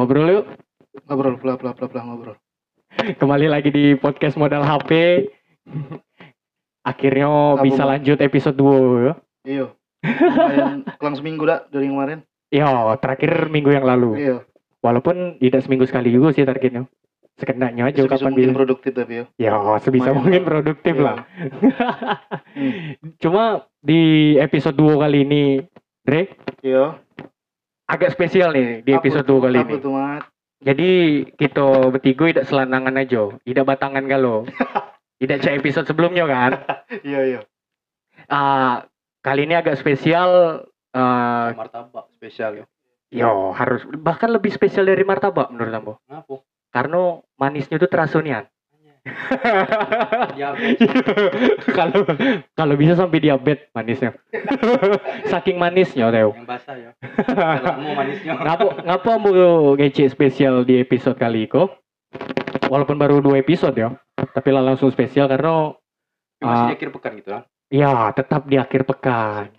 Ngobrol yuk. Ngobrol, pelan pelan pelan pelan ngobrol. Kembali lagi di podcast modal HP. Akhirnya bisa Bang? lanjut episode 2 ya. Iya. Kelang seminggu dah dari kemarin. Ya, terakhir minggu yang lalu. Iya. Walaupun tidak seminggu sekali juga sih targetnya. Sekenanya aja Sebisa kapan mungkin bisa. produktif tapi ya. Ya, sebisa Lumayan mungkin lah. produktif Iya. lah. Hmm. Cuma di episode 2 kali ini, Dre, Iya. Agak spesial nih di episode? 2 kali ini. tuh, Mat? Jadi kita bertiga tidak selanangan aja, tidak batangan kalau. tidak cek episode sebelumnya kan. Iya, iya. Ah, kali ini agak spesial. ah, martabak spesial ya. yo harus bahkan lebih spesial dari martabak menurut kamu. Kenapa? Karena manisnya itu terasa nian. Ya, Kalau kalau bisa sampai diabetes manisnya. Saking manisnya Teo. yang basah ya. Lama manisnya. Ngapa ngapa mau ngece spesial di episode kali ini? Walaupun baru dua episode ya, tapi lah langsung spesial karena Masih Ah. di akhir pekan gitu kan. ya tetap di akhir pekan.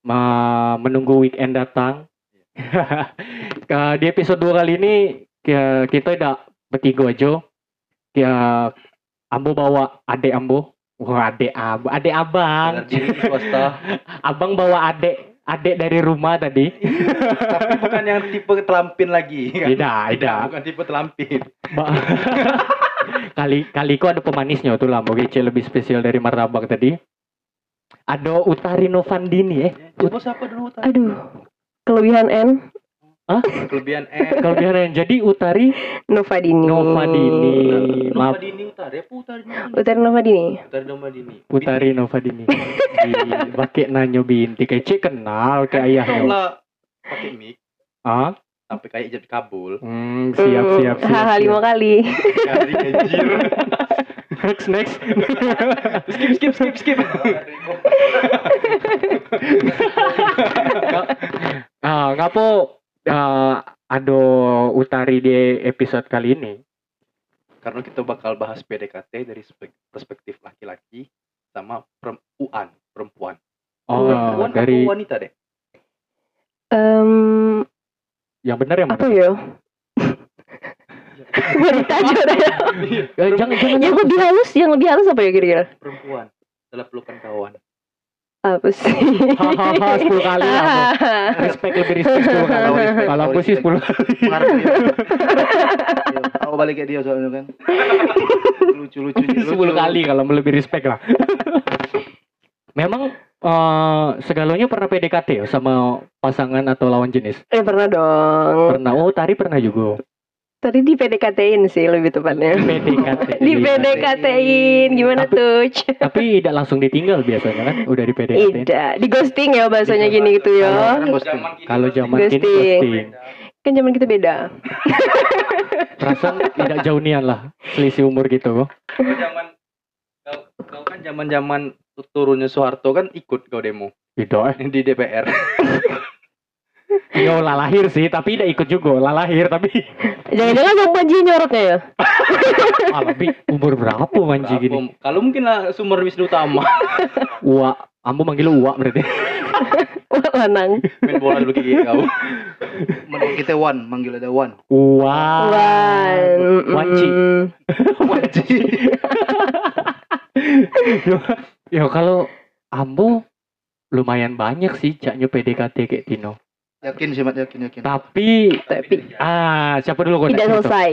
Ma- menunggu weekend datang. Ke- di episode 2 kali ini kita tidak bertiga aja. Ya, Ambo bawa adik Ambo. Wah, adik Ambo, adik abang. Diri. Abang bawa adik, adik dari rumah tadi. Tapi bukan yang tipe telampin lagi. kan? Tidak, tidak. Bukan tipe telampin. Kali kali kok ada pemanisnya tuh lah, mau gece lebih spesial dari martabak tadi. Ada Utari Novandini eh. Coba siapa dulu tadi? Aduh, kelebihan N, Kelebihan E. Kelebihan jadi Utari Novadini. Novadini. Nova Maaf, Dini Utari apa Utari Novadini? Utari Novadini. Utari Novadini. Utari Novadini. Di Bake nanyo binti kece kenal ke ayahnya. lah pakai mic Ah, sampai kayak jadi kabul. hmm, siap siap siap. Haha, lima kali. Kali anjir. Next next. skip skip skip skip. Ah, ngapo ah, ada Utari di episode kali ini? Karena kita bakal bahas PDKT dari spek- perspektif laki-laki sama perempuan, perempuan. Oh, perempuan dari apa wanita deh? Em, yang benar yang apa mana? ya? Wanita aja udah ya. Eh, jangan jangan Yang lebih halus, yang lebih halus apa ya kira-kira? Perempuan adalah pelukan kawan. Apa sih? Hahaha, 10 kali lah. Bro. Respect lebih respect 10 kali. Tahu respect, Kalau aku sih. 10 kali. Aku balik ke dia soalnya kan. Lucu-lucu. 10 kali kalau lebih respect lah. Memang eh, segalanya pernah PDKT ya sama pasangan atau lawan jenis? Eh pernah dong. Pernah. Oh, Tari pernah juga. Tadi di PDKT-in sih lebih tepatnya. PDKT. Di PDKT-in gimana Tapi- tuh? Tapi tidak langsung ditinggal biasanya kan? Udah di PDKT. Tidak, di ghosting ya bahasanya gini gitu ya. Kalau ghosting. Kalau zaman kini Ghosting. ghosting. Kan zaman kita beda. Perasaan tidak jauh nian lah. Selisih umur gitu kok. Kau zaman kau, kau kan zaman-zaman turunnya Soeharto kan ikut kau demo Tidak eh. di DPR. Yo lah lahir sih, tapi tidak ikut juga. Lah lahir tapi Jangan-jangan Bang Panji nyorotnya ya? ah, lebih umur berapa manji gini? Kalau mungkin lah sumber Wisnu Utama Uwa, ambo manggil Uwa berarti. Wah, lanang. main bola dulu kayak kau. Menurut kita Wan, manggil ada Wan. Uwa. Wan. Wanci. mm, ya kalau ambo lumayan banyak sih caknya PDKT kayak Tino. Yakin sih, Mat, yakin, yakin. Tapi Tapi ah siapa dulu kok tidak selesai.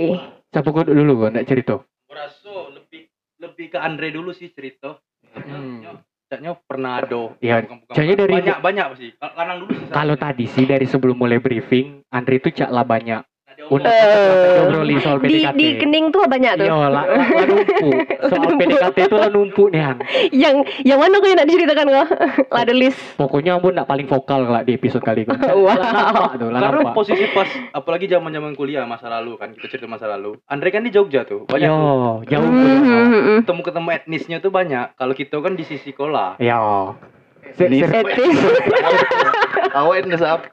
Siapa kok dulu kok nak cerita? Beraso lebih lebih ke Andre dulu sih cerita. Hmm. Caknya pernah ada. Ya, Bukan- bukan- caknya dari- banyak banyak sih. Lanang dulu sih. Kalau tadi sih dari sebelum mulai briefing, Andre itu cak lah banyak. Ngobrolin soal Di PDKT. di kening tuh banyak tuh. Iya, lah. Soal PDKT itu lah numpuk nih Han. Yang yang mana kau yang nak diceritakan kau? Ada list. Pokoknya ampun nak paling vokal lah di episode kali ini. Wow. Lah nampak tuh, lah Karena nampak. posisi pas apalagi zaman-zaman kuliah masa lalu kan kita cerita masa lalu. Andre kan di Jogja tuh. Banyak Yo, tuh. jauh Hmm, tuh. hmm, hmm. ketemu-ketemu etnisnya tuh banyak. Kalau kita kan di sisi sekolah. Yo. Sir- Di- Awak ini apa?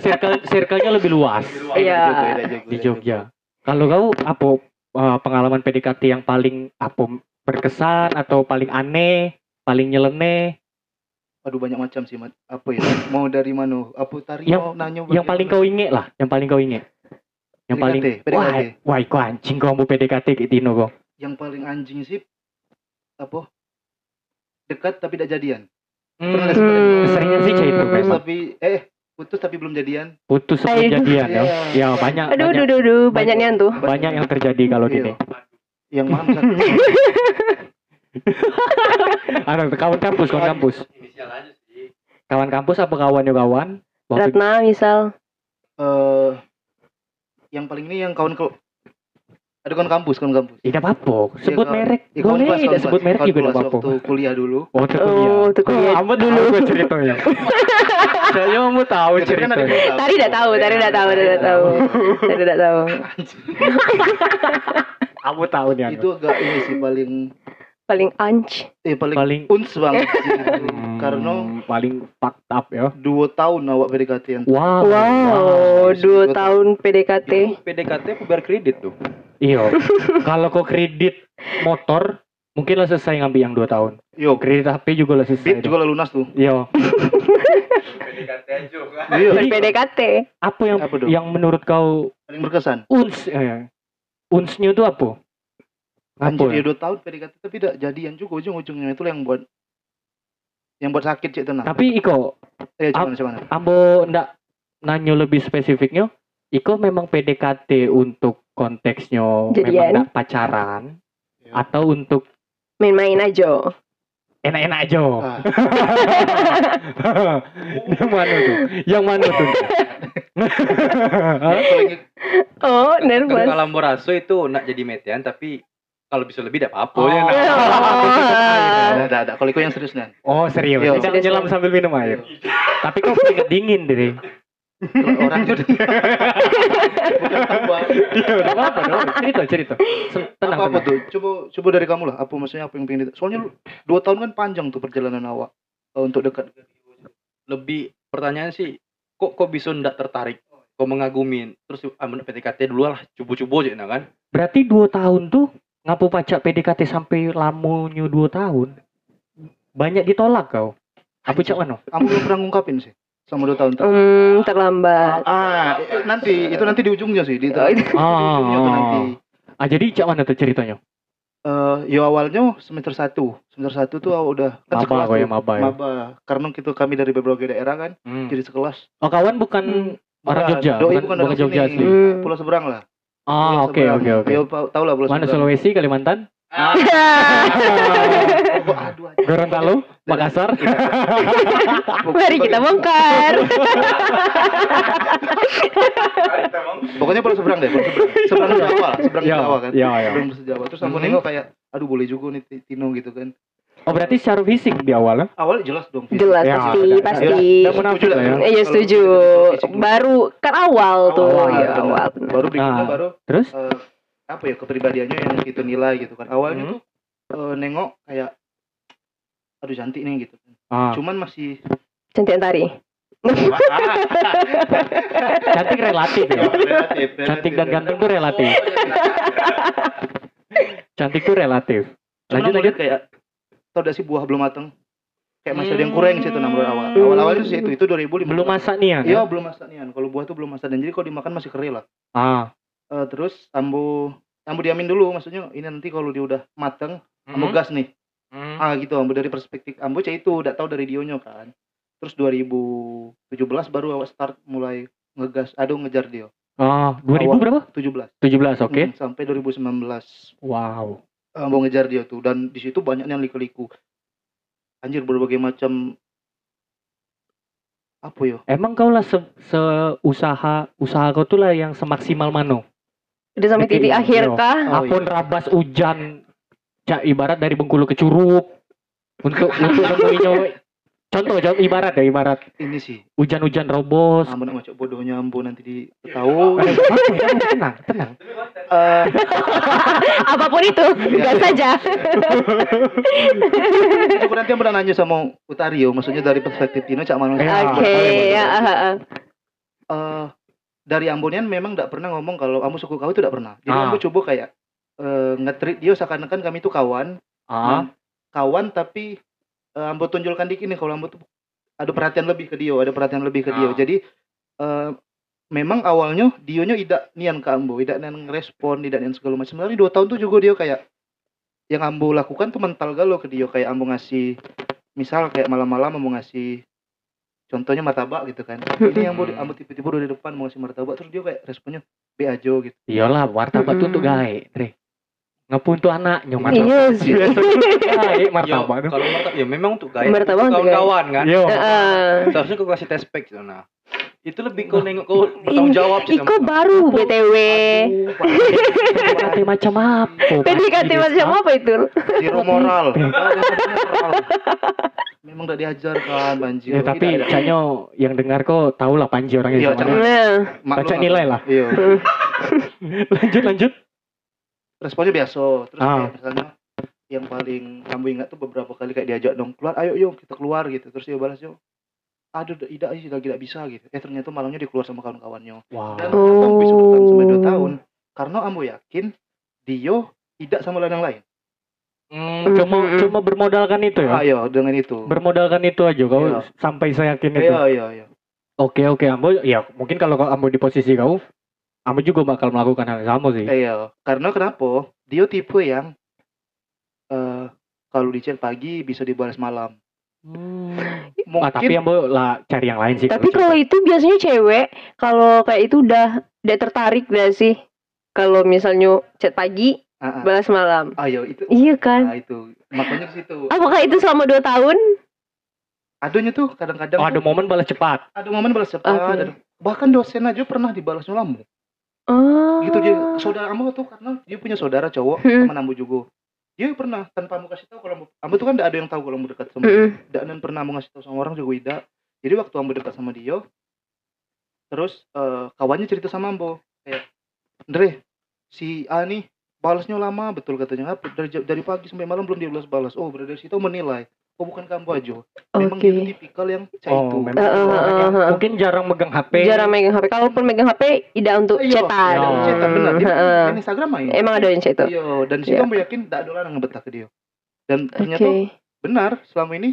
circle circle-nya lebih luas Iya. di Jogja. Kalau kau apa uh, pengalaman PDKT yang paling apa berkesan atau paling aneh, paling nyeleneh, Aduh banyak macam sih, Mat. Apa ya? Mau dari mana? Apa tari Yang- mau nanya yang paling kau inget lah, yang paling kau inget. Yang paling PDKT. wah, wah iku anjing kok ambu PDKT ke Tino kok. Yang paling anjing sih apa? Dekat tapi tidak jadian. Hmm. Pernah? Hmm. Keseringan sih kayak itu memang. tapi eh putus tapi belum jadian. Putus sebelum Aduh. jadian ya. Iya. Ya banyak Aduh, banyak, aduh, aduh, aduh, banyak nian tuh. banyak yang terjadi kalau Iya. gini. Yang mana? Ada kawan kampus, kawan kampus. Inisial aja sih. Kawan kampus apa kawan yo kawan? Waktu Ratna misal. Eh yang paling ini yang kawan ke ada kawan kampus, kawan kampus. tidak apa-apa. Sebut kawan- merek. Ya, Boleh tidak sebut merek juga tidak apa-apa. Waktu kuliah dulu. Oh, itu kuliah. Oh, itu kuliah Kamu dulu ceritanya. Saya mau tahu kan tahu. Tadi tidak tahu, tadi tidak tahu, tadi tidak tahu. Tadi tidak tahu. Kamu tahu nih. Itu agak ini sih paling Paling anj. eh paling, paling uns banget sih. Hmm, Karena paling fucked up ya. dua tahun awak PDKT yang Wow. Wow, dua tahun PDKT. PDKT biar kredit tuh? Iya. Kalau kau kredit motor, mungkin lah selesai ngambil yang dua tahun. Yo, Kredit HP juga lah selesai. Bit juga lah lunas tuh. Iya. PDKT aja. Jadi, PDKT. apa yang Apa dong? yang menurut kau Paling berkesan. uns eh, unsnya itu apa? Anjir ya? dia dua tahun PDKT tapi tidak jadian juga ujung-ujungnya itu yang buat yang buat sakit cik tenang. Tapi Iko, eh cuman cuman. ambo ndak nanya lebih spesifiknya, Iko memang PDKT untuk konteksnya memang Jadian. ndak pacaran Iya. atau untuk Main-main aja. enak-enak aja. Ah, yang mana tuh? Yang mana tuh? Ingin- Oh, nervous. Kalau Moraso itu nak jadi metian tapi kalau bisa lebih tidak apa-apa Oh. ya. nak. ada ada ada. Kalau yang serius nih. Oh serius? Tidak Serius, nyelam sambil minum air. Tapi kok keringet dingin diri. Orang itu bukan. Iya, udah apa dong? Cerita, cerita. Tenang, apa, apa tenang. tuh? Coba coba dari kamu lah. Apa maksudnya apa yang pengen Soalnya lu dua tahun kan panjang tuh perjalanan awak eh, untuk dekat. Lebih pertanyaan sih kok kok bisa ndak tertarik? Kok mengagumin? Terus ah, bener PDKT dulu lah, cubu-cubu aja nah kan. Berarti dua tahun tuh ngapu pacak PDKT sampai lamunya dua tahun. Banyak ditolak kau. Apa cak mana? Kamu belum pernah ngungkapin sih sama dua tahun. Hmm, terlambat. Ah, nanti itu nanti di ujungnya sih di, Oh, di ujungnya tuh nanti. Ah, jadi cak mana tuh ceritanya? Eh, ya awalnya semester satu semester satu tuh udah kan Maba sekelas ya maba ya. Maba. Karena kita kami dari berbagai daerah kan, Hmm. jadi sekelas. Oh kawan bukan orang Bukan, Jogja, doi bukan, bukan bukan orang Jogja sini. sih. Hmm. Pulau seberang lah. Ah oke oke oke. Ya, tahu lah Pulau Mana seberang. Sulawesi, Kalimantan? Aduh, aduh. Gorontalo, Makassar. Mari kita bongkar. Pokoknya Pulau seberang deh, seberang. Seberang Jawa, seberang Ya, Jawa kan. ya, ya. Seberang Jawa. Terus aku Mhm. nengok kayak, aduh boleh juga nih Tino gitu kan. Oh berarti secara fisik di awal ya? Awalnya jelas dong. fisik. Jelas Ya, pasti, ada- pasti. Udah munafik lah ya. Ya setuju. Baru kan awal tuh, Awal, ya benar. awal. Baru berikutnya Nah. baru Terus? eh, apa ya kepribadiannya yang kita nilai gitu kan. Awalnya Hmm. tuh eh, nengok kayak aduh cantik nih gitu kan. Ah, Cuman masih Cantik tari. cantik relatif ya. relatif, Cantik dan ganteng tuh relatif. Cantik tuh relatif. Lanjut lanjut. kayak tau gak sih buah belum matang kayak masih ada yang Hmm. kurang sih itu nomor awal awal awalnya sih itu itu 2015 Belum masak nih ya? iya belum masak nih kalau buah tuh belum masak dan jadi kalau dimakan masih kering lah Ah. Eh, terus ambo ambo diamin dulu maksudnya ini nanti kalau dia udah mateng ambo Hmm. gas nih Hmm. ah gitu ambo dari perspektif ambo cah itu udah tahu dari dionya kan terus 2017 baru awak start mulai ngegas aduh ngejar dia Ah, 2000 Awal. berapa? 17 17, oke. Hmm, sampai 2019 Wow. ambo ngejar dia tuh dan di situ banyak yang liku-liku anjir berbagai macam apa ya Emang kau lah se, usaha usaha kau tuh lah yang semaksimal mano. Udah sampai titik iya. akhir Oh, kah? Apun rabas hujan, cak ibarat dari Bengkulu ke Curug untuk untuk nemuinnya. Contoh, contoh ibarat ya ibarat ini sih hujan-hujan robos. ambo nak macam bodohnya ambo nanti di tahu Eh, apa, tenang, tenang. Eh, Apa pun itu, gas saja. Cukup nanti ambo nak nanya sama Utario maksudnya dari perspektif Tino cak mana Oke, ya. Eh, dari Ambonian memang tidak pernah ngomong kalau ambo suku kau itu tidak pernah. Jadi Ah. ambo coba kayak eh, nge-treat dia seakan-akan kami itu kawan. Ah, kawan tapi eh, ambo tunjukkan dikit nih kalau ambo tuh ada perhatian lebih ke dia ada perhatian lebih ke dia Ah. jadi eh, memang awalnya dionya tidak nian ke ambo tidak nian ngerespon tidak nian segala macam. Tapi dua tahun tuh juga dia kayak yang ambo lakukan tuh mental galau ke dia kayak ambo ngasih misal kayak malam-malam ambo ngasih contohnya martabak gitu kan ini ambo Hmm. ambo tipe-tipe udah di depan mau ngasih martabak terus dia kayak responnya be ajo gitu Iyalah, martabak tuh untuk gae, Dre. Ngapun tuh anaknya Iya sih. Gae Yo, martabak tuh. kalau martabak ya memang untuk gaya Martabak untuk kawan-kawan kan. Heeh. seharusnya kau kasih test pack gitu nah itu lebih kau nengok kau bertanggung jawab sih Iko baru BTW. PDKT macam apa? PDKT macam apa itu? zero moral. Memang udah diajarkan banjir Ya, tapi. Canyo yang dengar kok tahu lah Panji orangnya Iya, gimana. Canyo. Maklum baca nilai lah. iya lanjut lanjut. responnya biasa terus Ah. kayak misalnya yang paling kamu ingat tuh beberapa kali kayak diajak dong keluar ayo yuk kita keluar gitu terus dia balas yuk aduh tidak sih lagi tidak bisa gitu eh ternyata malamnya dia keluar sama kawan-kawannya Wow. dan Ambo bisa bertahan sampai dua Oh. tahun karena Ambo yakin Dio tidak sama ladang lain Hmm, cuma Mm-mm. cuma bermodalkan itu ya. ayo dengan itu Bermodalkan itu aja kau Iya. sampai saya yakin itu. iya iya iya Oke oke Ambo ya mungkin kalau kau Ambo di posisi kau Ambo juga bakal melakukan hal yang sama sih. iya karena kenapa Dio tipe yang eh kalau di chat pagi bisa dibalas malam Hmm. mungkin Ah, tapi Ambo lah cari yang lain sih. tapi kalau kalau itu biasanya cewek kalau kayak itu udah udah tertarik gak sih? Kalau misalnya chat pagi, Ah, ah. balas malam. ayo itu Iya kan? nah, itu makanya ke situ Apakah itu selama dua tahun? adanya tuh kadang-kadang Oh, ada tuh momen balas cepat. ada momen balas cepat Oke. ada- bahkan dosen aja pernah dibalasnya lama Oh. gitu dia saudara Ambo tuh karena dia punya saudara cowok Hmm. teman Ambo juga dia pernah tanpa Ambo kasih tahu kalau Ambo, Ambo tuh kan tidak ada yang tahu kalau Ambo dekat sama dia Mm-mm. tidak dan pernah Ambo ngasih tahu sama orang juga tidak jadi waktu Ambo dekat sama dia terus eh, kawannya cerita sama Ambo kayak Andre si A nih balasnya lama betul katanya apa dari dari pagi sampai malam belum dia balas balas oh berarti dari situ menilai oh bukan kamu aja memang Oke. dia tuh tipikal yang cah itu Oh, memang Eh, eh, orang yang eh, eh. mungkin jarang megang HP. Jarang megang HP. Kalaupun megang HP, tidak untuk Iya, chatan. iya, cetak benar dia Heeh. main Instagram main Emang ada yang chat itu? Iya, dan di situ Iya. Yakin tidak ada orang yang ngebetah ke dia. Dan ternyata benar selama ini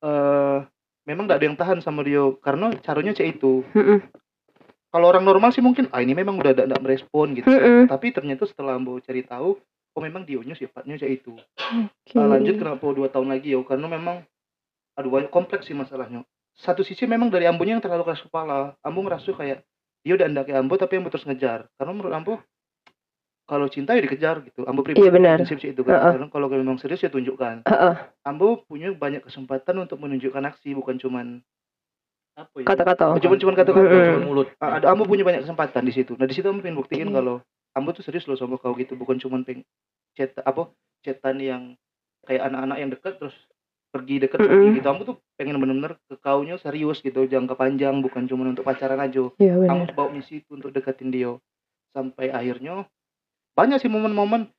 eh memang tidak ada yang tahan sama dia karena caranya cek itu. Kalau orang normal sih mungkin ah ini memang udah tidak merespon gitu. Mm-mm. Tapi ternyata setelah Ambo cari tahu, oh memang dionya sifatnya cek itu. Oke. Nah, lanjut kenapa dua tahun lagi ya? Karena memang aduh banyak kompleks sih masalahnya. Satu sisi memang dari Ambonya yang terlalu keras kepala. Ambo ngerasa kayak dia udah andaki Ambo tapi Ambo terus ngejar. Karena menurut Ambo kalau cinta ya dikejar gitu. Ambo pribadi Iya, benar. prinsip sih itu kan. Heeh. Karena kalau memang serius ya tunjukkan. Heeh. Ambo punya banyak kesempatan untuk menunjukkan aksi bukan cuman apa ya? Kata-kata. Cuman cuman kata-kata. Mm-mm. Cuma mulut Ada Ambo punya banyak kesempatan di situ. Nah di situ Ambo pengen buktiin Hmm. kalau Ambo tuh serius loh sama kau gitu, bukan cuman peng chat apa chatan yang kayak anak-anak yang dekat terus pergi dekat pergi Mm-mm. gitu. Ambo tuh pengen bener-bener ke kaunya serius gitu, jangka panjang bukan cuman untuk pacaran aja. Ambo benar. bawa misi itu untuk deketin dia sampai akhirnya banyak sih momen-momen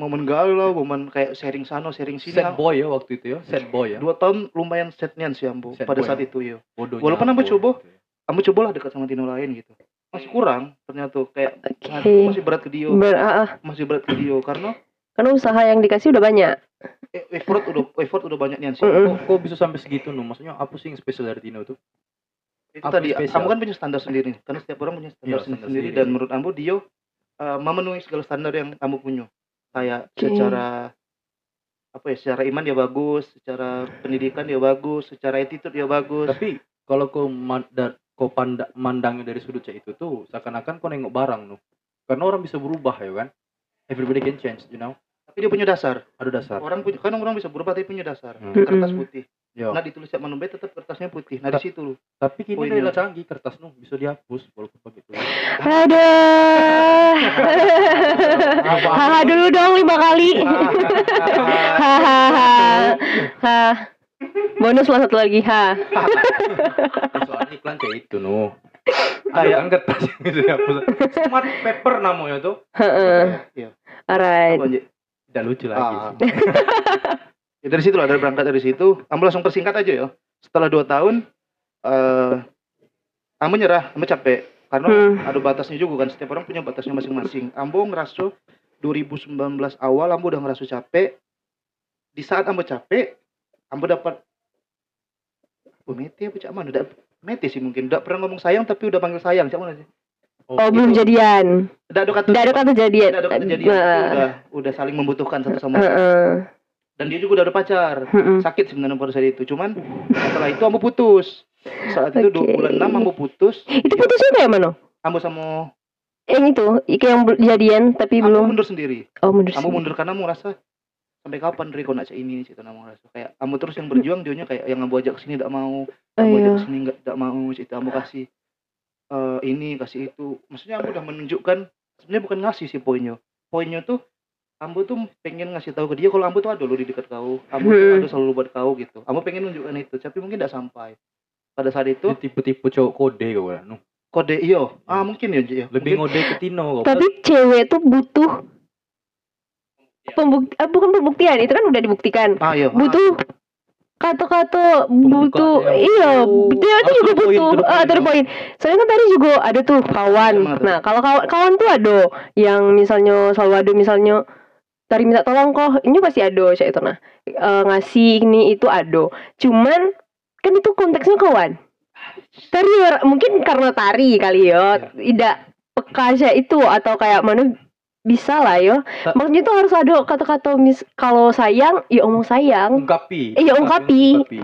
momen galau, momen kayak sharing sana, sharing sini. sad boy ya waktu itu ya sad boy ya Dua tahun lumayan setnian sih Ambo Sad pada saat itu ya. bodohnya Walaupun Ambo aku. coba. Ambo cobalah dekat sama Tino lain gitu. Masih kurang ternyata tuh kayak Oke. aduh, masih berat ke dia, Ber- ah, ah. masih berat ke dia karena Karena usaha yang dikasih udah banyak. e- effort udah effort udah banyak nih sih. Kok, kok bisa sampai segitu nu maksudnya apa sih yang spesial dari Tino itu Itu Apa tadi spesial? Ambo kan punya standar sendiri karena setiap orang punya standar Iya, sendiri, standar sendiri sendiri. dan menurut Ambo dia eh, memenuhi segala standar yang Ambo punya. Kayak Oke. secara apa ya, secara iman dia bagus, secara pendidikan dia bagus, secara attitude dia bagus. tapi kalau kau man, da- kau panda, mandangnya dari sudut cek itu tuh seakan-akan kau nengok barang nu karena orang bisa berubah ya kan everybody can change you know Tapi dia punya dasar. ada dasar Orang punya kan orang bisa berubah tapi punya dasar. Hmm. Kertas Mm-mm. putih. Yo. Nah ditulis Cak Manumbe tetap kertasnya putih. Nah di situ tapi kini udah canggih kertas nu bisa dihapus walaupun begitu Aduh. Haha dulu dong lima kali. Hahaha. Ha. Bonus lah satu lagi. Ha. soalnya iklan kayak itu nu Ah, ada ya. kan kertas yang bisa dihapus smart paper namanya tuh Heeh. Iya. Alright. Tidak lucu lagi Ah. ya dari situ lah dari berangkat dari situ kamu langsung persingkat aja ya setelah dua tahun eh kamu nyerah kamu capek karena Hmm. ada batasnya juga kan setiap orang punya batasnya masing-masing ambo ngerasa 2019 awal ambo udah ngerasa capek di saat ambo capek ambo dapat oh, mete apa cak mana udah mete sih mungkin udah pernah ngomong sayang tapi udah panggil sayang cak mana sih Oh, belum jadian. Udah ada kata Udah ada kata jadian. udah ada kata jadian. Udah udah saling membutuhkan satu sama lain. heeh. Dan dia juga udah ada pacar. Heeh. Sakit sebenarnya pada saat itu. Cuman setelah itu ambo putus. Saat itu dua bulan enam ambo putus. Itu putusnya kayak mana? Ambo sama Yang itu, itu yang jadian tapi ambo belum. mundur sendiri. Oh, mundur. Ambo sih. mundur karena ambo rasa sampai kapan Riko nak ini situ ambo rasa kayak ambo terus yang berjuang dionya kayak yang ambo ajak sini tidak mau ambo ajak Iya. ke sini enggak tidak mau situ ambo kasih eh, ini kasih itu maksudnya ambo udah menunjukkan sebenarnya bukan ngasih sih poinnya poinnya tuh ambo tuh pengen ngasih tahu ke dia kalau ambo tuh ada loh di dekat kau. Ambo tuh Hmm. ada selalu buat kau gitu. Ambo pengen nunjukkan itu tapi mungkin tidak sampai. Pada saat itu tipe-tipe cowok kode kau kan. Kode iyo ah mungkin ya Ji, ya. Lebih Mungkin- ngode ke Tino kau. Tapi cewek tuh butuh pembuk eh, bukan pembuktian, itu kan udah dibuktikan. ah iya. Butuh kata-kata butuh ya. iya Oh, dia tuh juga butuh ah no? point soalnya kan tadi juga ada tuh kawan. Nah kalau kawan kawan tuh ada yang misalnya selalu ada misalnya tadi minta tolong kok ini pasti ada kayak itu nah Eh, ngasih ini itu ada cuman kan itu konteksnya kawan tari mungkin karena tari kali ya tidak peka kayak itu atau kayak mana bisa lah ya Ta- maksudnya itu harus ada kata-kata mis kalau sayang ya omong sayang ungkapi. Iya, ungkapi. ungkapi.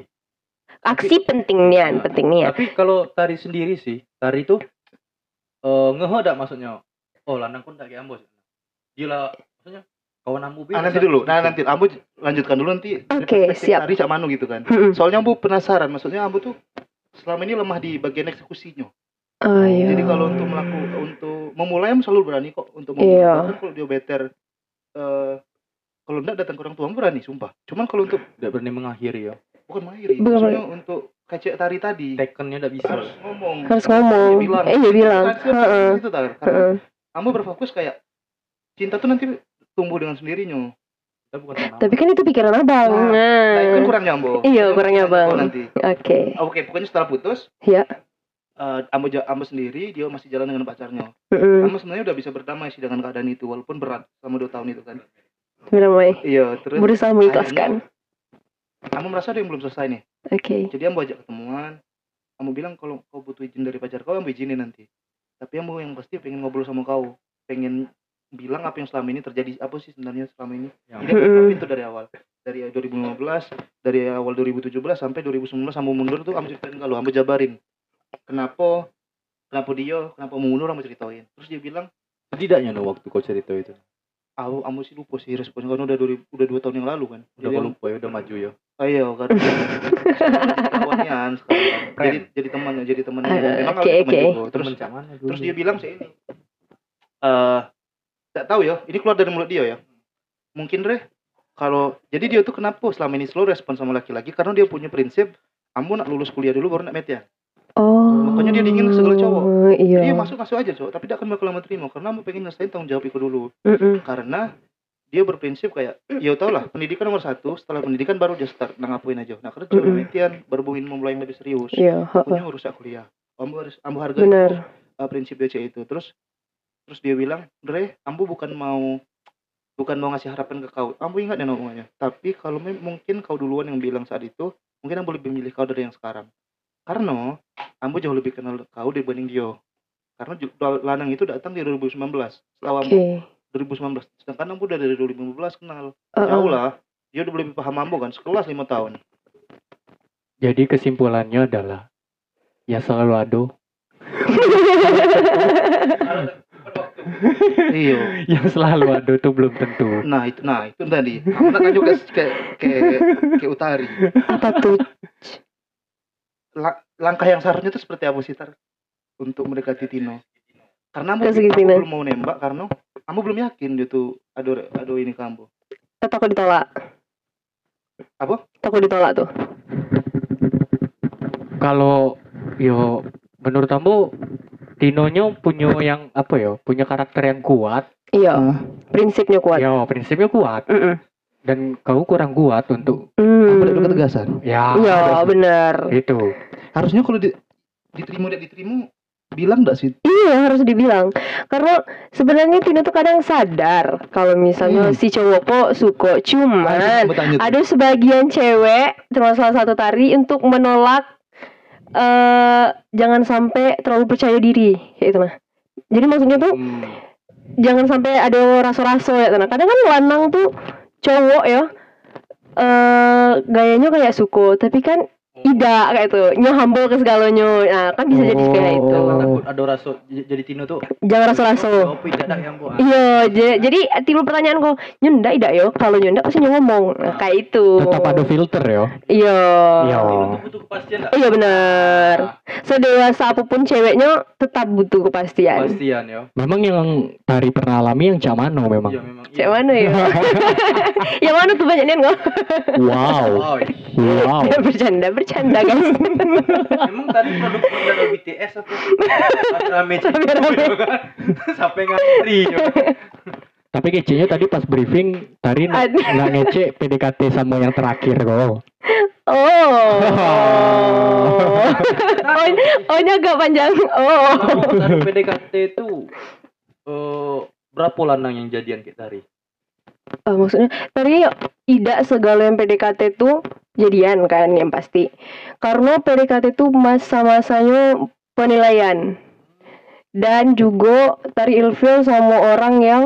aksi pentingnya Nah, pentingnya Tapi kalau tari sendiri sih, tari itu eh ngeho dak maksudnya. Oh, lanang pun tak kayak ambo. Gila, maksudnya kawan ambo ah, nanti dulu nah nanti ambo lanjutkan dulu nanti Oke, perspektif siap. Tari cak manu gitu kan soalnya ambo penasaran maksudnya ambo tuh selama ini lemah di bagian eksekusinya oh iya Jadi kalau untuk melakukan untuk memulai em selalu berani kok untuk memulai. Iya. Bahkan kalau dia better eh kalau enggak datang ke orang tua berani sumpah. Cuman kalau untuk tidak berani mengakhiri ya. bukan mahiri, Bukan maksudnya untuk kecek tari tadi Tekennya tidak bisa. harus ngomong. harus ngomong Dia bilang. eh dia bilang Kan Heeh, itu tar. Karena heeh. kamu berfokus kayak cinta tuh nanti tumbuh dengan sendirinya. Kita bukan tanam. tapi kan itu pikiran abang Nah, Nah, itu kan nah kurang nyambung. Iya, kurang nyambung. nanti. oke Oke, pokoknya setelah putus, Iya. eh ambo, ambo sendiri dia masih jalan dengan pacarnya. Mm-mm. Ambo sebenarnya udah bisa berdamai sih dengan keadaan itu walaupun berat sama dua tahun itu kan. Berdamai. Iya, terus berusaha mengikhlaskan kamu merasa ada yang belum selesai nih. oke Jadi ambo ajak ketemuan. Kamu bilang kalau kau butuh izin dari pacar kau, ambo izinin nanti. Tapi ambo yang pasti pengen ngobrol sama kau. Pengen bilang apa yang selama ini terjadi apa sih sebenarnya selama ini. Jadi ungkapin tuh dari awal. Dari 2015, dari awal 2017 sampai 2019 ambo mundur tuh ambo ceritain kalau ambo jabarin. Kenapa kenapa dia, kenapa mau mundur ambo ceritain. Terus dia bilang, setidaknya no waktu kau cerita itu. "Aku ambo sih lupa sih responnya karena udah 2000 udah 2 tahun yang lalu kan." Udah Jadi lupa ya, udah maju ya. Ayo kan. Kawannya sekarang. Jadi jadi temannya, jadi temannya. Ah, teman oke. juga. Terus Temen mana dulu? terus dia bilang sih ini. Eh, tak tahu ya. Ini keluar dari mulut dia ya. Mungkin Reh kalau jadi dia tuh kenapa selama ini slow respon sama laki-laki karena dia punya prinsip kamu nak lulus kuliah dulu baru nak meet ya. oh Makanya dia dingin segala cowok. iya Dia masuk masuk aja cowok, tapi dia akan bakal lama terima karena mau pengen ngerasain tanggung jawab itu dulu. Mm-mm. Karena dia berprinsip kayak ya tau lah pendidikan nomor satu setelah pendidikan baru dia start nah ngapain aja nah kerja Mm-mm. penelitian mungkin memulai yang lebih serius iya heeh. pokoknya urusan kuliah ambo harus ambo hargai benar uh, prinsip DC itu terus terus dia bilang Dre ambo bukan mau bukan mau ngasih harapan ke kau. Ambo ingat ya omongannya tapi kalau mungkin kau duluan yang bilang saat itu mungkin ambo lebih milih kau dari yang sekarang. Karena ambo jauh lebih kenal kau dibanding dia karena lanang itu datang di 2019 setelah oke. ambo 2019 sedangkan ambo udah dari 2015 kenal. Heeh. jauh lah. Dia udah lebih paham ambo kan sekelas lima tahun. Jadi kesimpulannya adalah ya selalu ado iya. Yang selalu ado tuh belum tentu. nah itu nah itu tadi. Aku nak nanya ke ke ke, ke utari. Apa tuh? La- langkah yang seharusnya itu seperti apa sih tar? Untuk mendekati Tino. Karena Tino. belum mau nembak karena kamu belum yakin dia tuh ado ado ini kamu takut ditolak. Apa? takut ditolak tuh. Kalau yo menurut kamu Tinonya punya yang apa ya? Punya karakter yang kuat. iya Ah. prinsipnya kuat Ya prinsipnya kuat Mm-mm. dan kau kurang kuat untuk Hmm. Apa ada ketegasan ya iya benar itu. harusnya kalau di, diterima tidak diterima bilang enggak sih Iya harus dibilang karena sebenarnya Tino tuh kadang sadar kalau misalnya Hmm. si cowok kok suka cuman ada sebagian cewek termasuk salah satu tari untuk menolak eh jangan sampai terlalu percaya diri kayak itu nah Jadi maksudnya tuh Hmm. jangan sampai ada raso-raso ya karena kadang kan lanang tuh cowok ya eh gayanya kayak suko tapi kan tidak kayak itu. Nyo humble ke segalanya nah kan bisa jadi kayak itu. Oh. takut ada raso j- jadi Tino tuh. Jangan dadak yang buat iya jadi timbul pertanyaan kok nyunda tidak yo? Kalau nyunda pasti nyo ngomong. Nah, kayak itu. Tetap ada filter ya. iya. Iya. Tino tuh butuh kepastian enggak iya benar. Sedewasa apa pun ceweknya tetap butuh kepastian. Kepastian ya Memang yang tari pernah alami yang cak mano memang. iya memang. Cek mana ya? yang mana tuh banyaknya kok? Wow. wow. Wow. bercanda, bercanda guys. emang tadi produk dari BTS apa rame sampai ngantri. Tapi kecenya tadi pas briefing tari nggak ngece PDKT sama yang terakhir kok. Oh. oh, oh ini agak panjang. Oh. PDKT itu eh berapa lanang yang jadian kayak tari Eh, maksudnya tadi tidak segala yang PDKT itu jadian kan yang pasti. Karena PDKT itu masa-masanya penilaian. Dan juga tari ilfil sama orang yang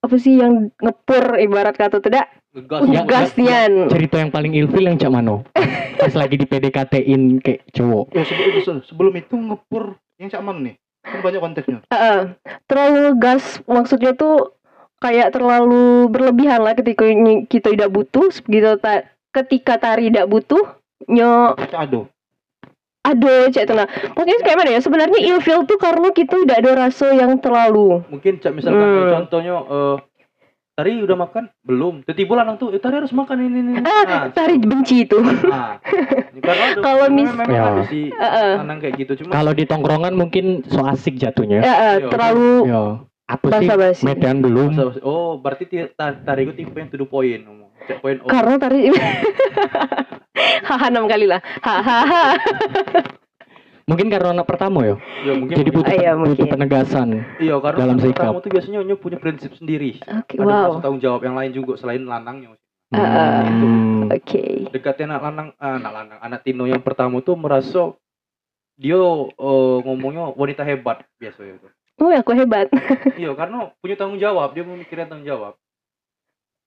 apa sih yang ngepur ibarat kata tidak ngegas Ya, gas nian. Cerita yang paling ilfil yang cak mano. Pas lagi di PDKT-in kayak cowok. Ya sebelum, se- sebelum itu ngepur yang cak mana nih? Kan banyak konteksnya. Heeh. terlalu gas maksudnya tuh kayak terlalu berlebihan lah ketika ny- kita tidak butuh gitu ta- ketika tari tidak butuh nyo ado. aduh cek itu nah maksudnya kayak mana ya sebenarnya ilfil tuh karena kita tidak ada rasa yang terlalu mungkin cak misalkan Hmm. contohnya eh tari udah makan belum tiba-tiba lanang tuh eh, tari harus makan ini ini ini. ah Nah, tari benci itu nah. Kalau mis- memang Ya. ada lanang kayak gitu cuma Kalau di tongkrongan mungkin so asik jatuhnya. ya, eh, Iya, terlalu Ya. Apa sih? basa-basi Medan belum. Oh berarti ti- ta- tari gue tipe yang. Cek poin karena tari haha enam kali lah hahaha Mungkin karena anak pertama ya. Ya, mungkin Jadi butuh, Ah, iya, butuh mungkin. penegasan. iya karena dalam sikap. kamu tuh biasanya nyo punya prinsip sendiri. oke Ada wow tanggung jawab yang lain juga selain lanangnya. Ah, ah. Hmm. oke dekatnya anak lanang ah, anak lanang anak Tino yang pertama tuh merasa dia eh, ngomongnya wanita hebat biasanya itu oh aku hebat iya karena punya tanggung jawab dia memikirkan tanggung jawab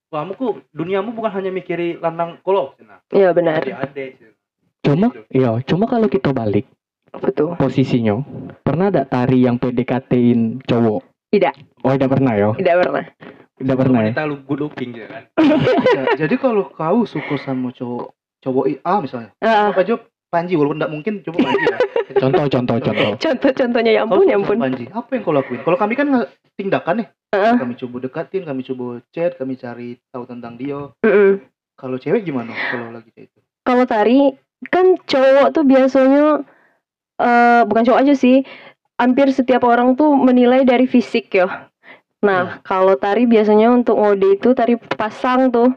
kamu kok duniamu bukan hanya mikiri lanang kolok nah iya benar sih. Cuma, Gitu. iya, cuma kalau kita balik betul posisinya, pernah ada tari yang PDKT-in cowok? Tidak. Oh, tidak pernah ya? tidak pernah Tidak pernah ya? wanita lu good looking gitu kan Ya, jadi kalau kau suka sama cowok cowok I- A misalnya, Ah, apa aja Panji walaupun tidak mungkin coba Panji ya. Contoh, contoh, contoh. contoh-contohnya ya Kau ampun ya ampun Panji, apa yang kau lakuin? Kalau kami kan tindakan nih, Heeh. kami coba dekatin, kami coba chat, kami cari tahu tentang dia. Mm-mm. Kalau cewek gimana? Kalau lagi kayak itu? kalau tari kan cowok tuh biasanya eh bukan cowok aja sih hampir setiap orang tuh menilai dari fisik ya nah kalau tari biasanya untuk ngode itu tari pasang tuh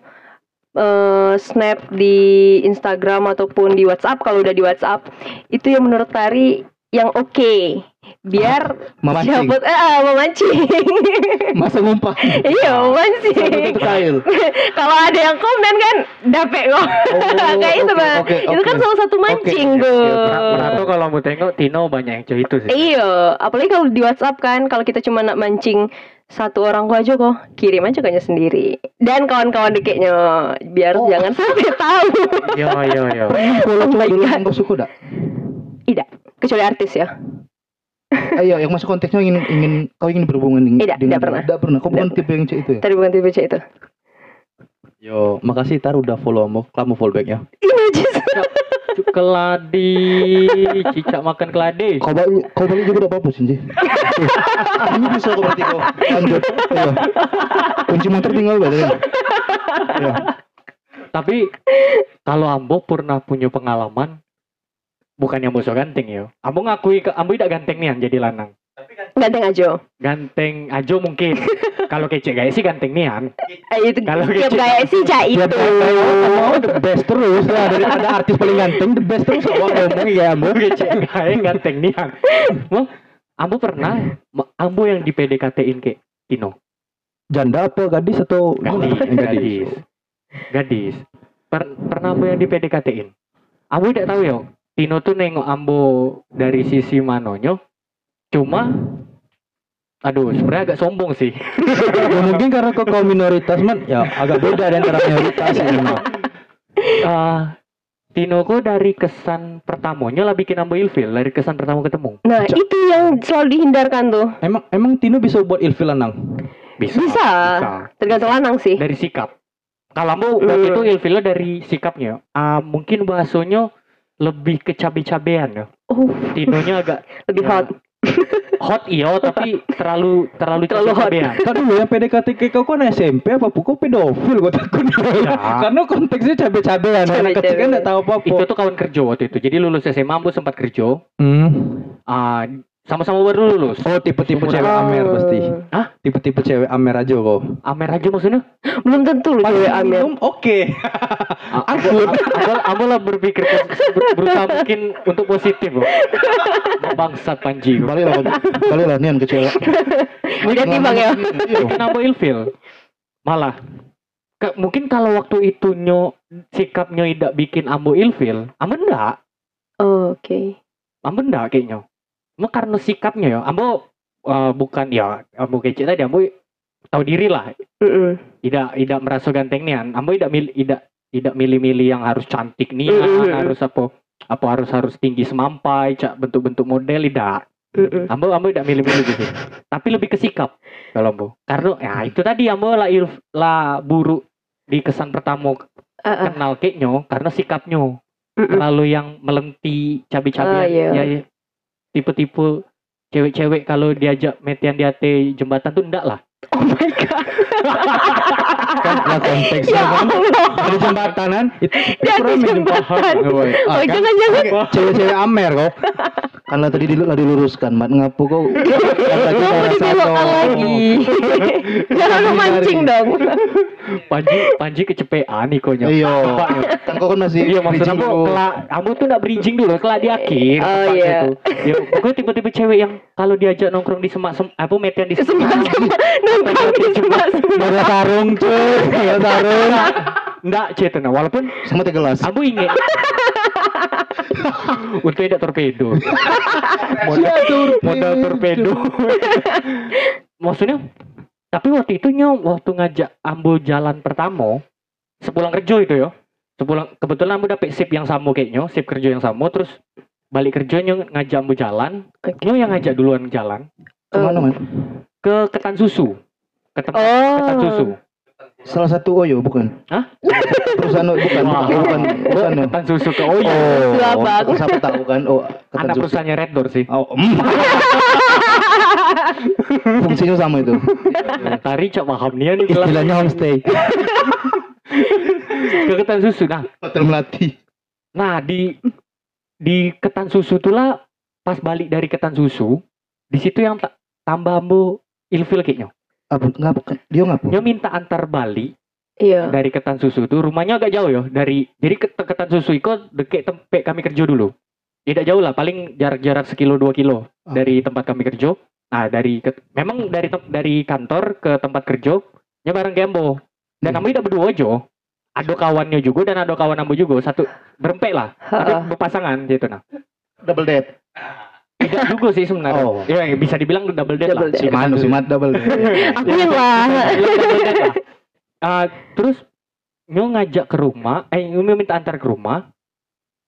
eh snap di Instagram ataupun di WhatsApp kalau udah di WhatsApp itu yang menurut tari yang oke biar Memancing. siapa eh ah, memancing Masa ngumpah. iya memancing kalau ada yang komen kan dapet kok kayak itu oke, Bang. oke, itu kan salah satu mancing Oke, tuh Berarti kalau mau tengok Tino banyak yang cowok itu sih. Iya, apalagi kalau di WhatsApp kan, kalau kita cuma nak mancing satu orang gua aja kok, kirim aja kayaknya sendiri. Dan kawan-kawan deketnya, biar Oh. jangan sampai tahu. Yo, yo, yo. Kalau Oh cowok dulu suka dak? Tidak, kecuali artis ya. Ayo, yang masuk konteksnya ingin ingin kau ingin berhubungan dengan Tidak, tidak pernah. Tidak pernah. Kau bukan Tidak. tipe yang cewek itu ya? Tadi bukan tipe cewek itu. yo makasih tar udah follow kamu kamu follow back ya Imajis. Keladi, cicak makan keladi. Kau balik, kau balik juga tidak apa-apa sih. Ini bisa kau berarti kau lanjut. Iya. Kunci motor tinggal berarti. Iya. Tapi kalau Ambo pernah punya pengalaman bukannya musuh ganteng ya. Ambo ngakui ke Ambo tidak ganteng nih jadi lanang. Ganteng aja. Ganteng aja mungkin. kalau kece gaya sih ganteng nian. Eh, itu Kalau kece- gaya sih cak itu. Oh, the best terus lah daripada artis paling ganteng the best terus awak ngomong ya Ambo. kece gaya ganteng nian. Wah, Ambo pernah Ambo yang di PDKT-in ke Tino. Janda apa gadis atau Gadis, gadis. Gadis. Per- pernah Ambo yang di PDKT-in. Ambo tidak tahu ya. Tino tuh nengok Ambo dari sisi manonyo. cuma aduh sebenarnya agak sombong sih ya mungkin karena kau kaum minoritas man ya agak beda di antara mayoritas ini mah Eh, Tino kok dari kesan pertamanya lah bikin ambo ilfil dari kesan pertama ketemu Nah, Cak. itu yang selalu dihindarkan tuh. emang emang Tino bisa buat ilfil lanang bisa Bisa. Tergantung lanang sih. dari sikap kalau ambo Hmm. waktu itu ilfilnya dari sikapnya Ah, mungkin bahasanya lebih ke cabe-cabean ya Oh, Tinonya agak lebih ya, hot. hot iya tapi terlalu terlalu Terlalu hot. cabe-cabean kan dulu yang PDKT ke kau kan SMP apa pukul pedofil gue takut Ya. karena konteksnya cabe-cabean anak kecil kan Cabe-cabean. nggak tahu apa-apa itu tuh kawan kerja waktu itu jadi lulus SMA ambo sempat kerja hmm. Ah, sama-sama baru lulus oh tipe-tipe cewek amer pasti Oh. tipe-tipe cewek amer aja kok Amer aja maksudnya Belum tentu loh cewek. Belum, oke Aku aku lah berpikir berusaha mungkin untuk positif loh. Bangsat Panji. balik lah balik lah nian ke cewek Jadi bang ya. Kenapa ilfil? Malah ke- mungkin kalau waktu itu nyo sikapnya tidak bikin ambo ilfil, ambo enggak, Oh, Oke. ambo enggak kayaknya. Cuma karena sikapnya ya, ambo eh, bukan ya, ambo kecil tadi ambo tahu diri lah, Mm-mm. tidak tidak merasa ganteng nian, ambo tidak milih tidak tidak milih-milih yang harus cantik nih, Mm-mm. harus apa apa harus harus tinggi semampai, cak bentuk-bentuk model tidak. Mm-mm. Ambo ambo tidak milih-milih gitu. Tapi lebih ke sikap kalau ambo. Karena ya itu tadi ambo lah ilf, lah buruk di kesan pertama ah. kenal kayaknya karena sikapnya Mm-mm. terlalu yang melenti cabai-cabai Ah, iya. ya, ya. Tipe-tipe cewek-cewek kalau diajak metian di ate jembatan tuh enggak lah. Oh my god. kan nah, konteksnya Ya kan Allah. ada jembatanan itu Di atas jembatan. Ah, Oh, kan? jangan-jangan cewek-cewek amer kok lah tadi dilu- lah diluruskan mat ngapu kau kan tadi mau Sabang. lagi. Jangan memancing dong. Panji Panji kecepean nih konya. iya kan kau kan masih Iya maksud bridging ambo dulu. kelak ambo tuh enggak bridging dulu kelak di akhir Oh, iya. Ya pokoknya tipe-tipe cewek yang kalau diajak nongkrong di semak sem apa metian di semak Nongkrong di semak ada sarung cuy ada sarung enggak cetna nah, walaupun sama teh gelas ingin untuk tidak torpedo. Modal modal torpedo. Maksudnya tapi waktu itu nyo waktu ngajak Ambo jalan pertama sepulang kerja itu ya. Sepulang kebetulan Ambo dapet sip yang sama kayaknya sip kerja yang sama. Terus balik kerja nyo ngajak Ambo jalan. Oke. nyo yang ngajak duluan jalan. Ke mana man ke ketan susu. Ke tempat ketan Oh. susu salah satu oyo bukan? Hah? perusahaan o- bukan bukan bukan bukan ketan susu ke oh abang. oh, siapa tahu kan? Oh ketan anak susu. perusahaannya Red Door sih. Oh mm. fungsinya sama itu. Tari cak paham nih istilahnya homestay. Ke ketan susu nah. Hotel melati. Nah di di ketan susu tuh lah pas balik dari ketan susu di situ yang ta- tambah ambo ilfil kayaknya. Apa ngapa dia ngapa Dia minta antar balik Iya. dari ketan susu tuh rumahnya agak jauh ya dari jadi ke ketan susu itu deket tempat kami kerja dulu. Tidak jauh lah paling jarak-jarak sekilo dua kilo Ah. dari tempat kami kerja. Nah dari ke- memang dari tem- dari kantor ke tempat kerja nya bareng Gembo dan Hmm. ambo tidak berdua aja. Ada kawannya juga dan ada kawan ambo juga satu berempet lah tapi berpasangan gitu nah. double date Tidak juga sih sebenarnya. Oh. Ya bisa dibilang double date Double lah. date. si manu si mat double date Aku yang lah. Double date lah. Ah, terus nyo ngajak ke rumah, eh nyo minta antar ke rumah.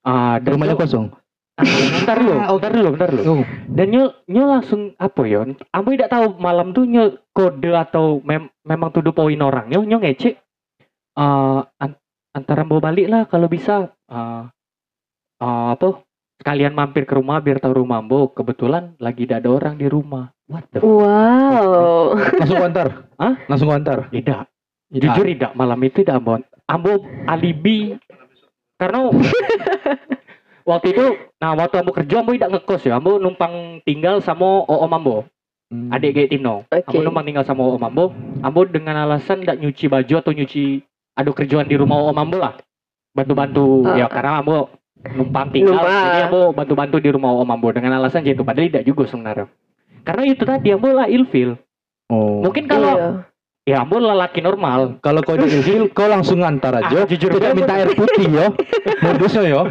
Ah, dan rumahnya kosong Ah, bentar dulu, Ah, oke. bentar dulu, bentar dulu. oh Dan nyo nyo langsung apa ya? Ambo tidak tahu malam tuh nyo kode atau mem- memang tuduh poin orang. Nyo nyo ngecek ah an- antara mau balik lah kalau bisa ah ah, apa sekalian mampir ke rumah biar tahu rumah Ambo. Kebetulan lagi tidak ada orang di rumah. What the Wow. langsung konter Hah? langsung konter Tidak. Jujur tidak malam itu tidak Ambo. Ambo alibi karena waktu itu nah waktu Ambo kerja Ambo tidak ngekos ya. Ambo numpang tinggal sama Om Ambo, Hmm. adik gaya Tino. Oke. Ambo numpang tinggal sama Om Ambo. Ambo dengan alasan tidak nyuci baju atau nyuci ada kerjaan di rumah Om Ambo lah. Bantu-bantu Ah, ya ah. karena Ambo numpang tinggal Numpang. jadi Ambo bantu-bantu di rumah Om Ambo dengan alasan gitu padahal tidak juga sebenarnya. Karena itu tadi Ambo lah ilfil. oh Mungkin kalau Iya. Ya ambo lelaki normal Kalau kau ilfil, kau langsung ngantar Ah, aja. jujur Tidak minta air putih yo. Modusnya yo.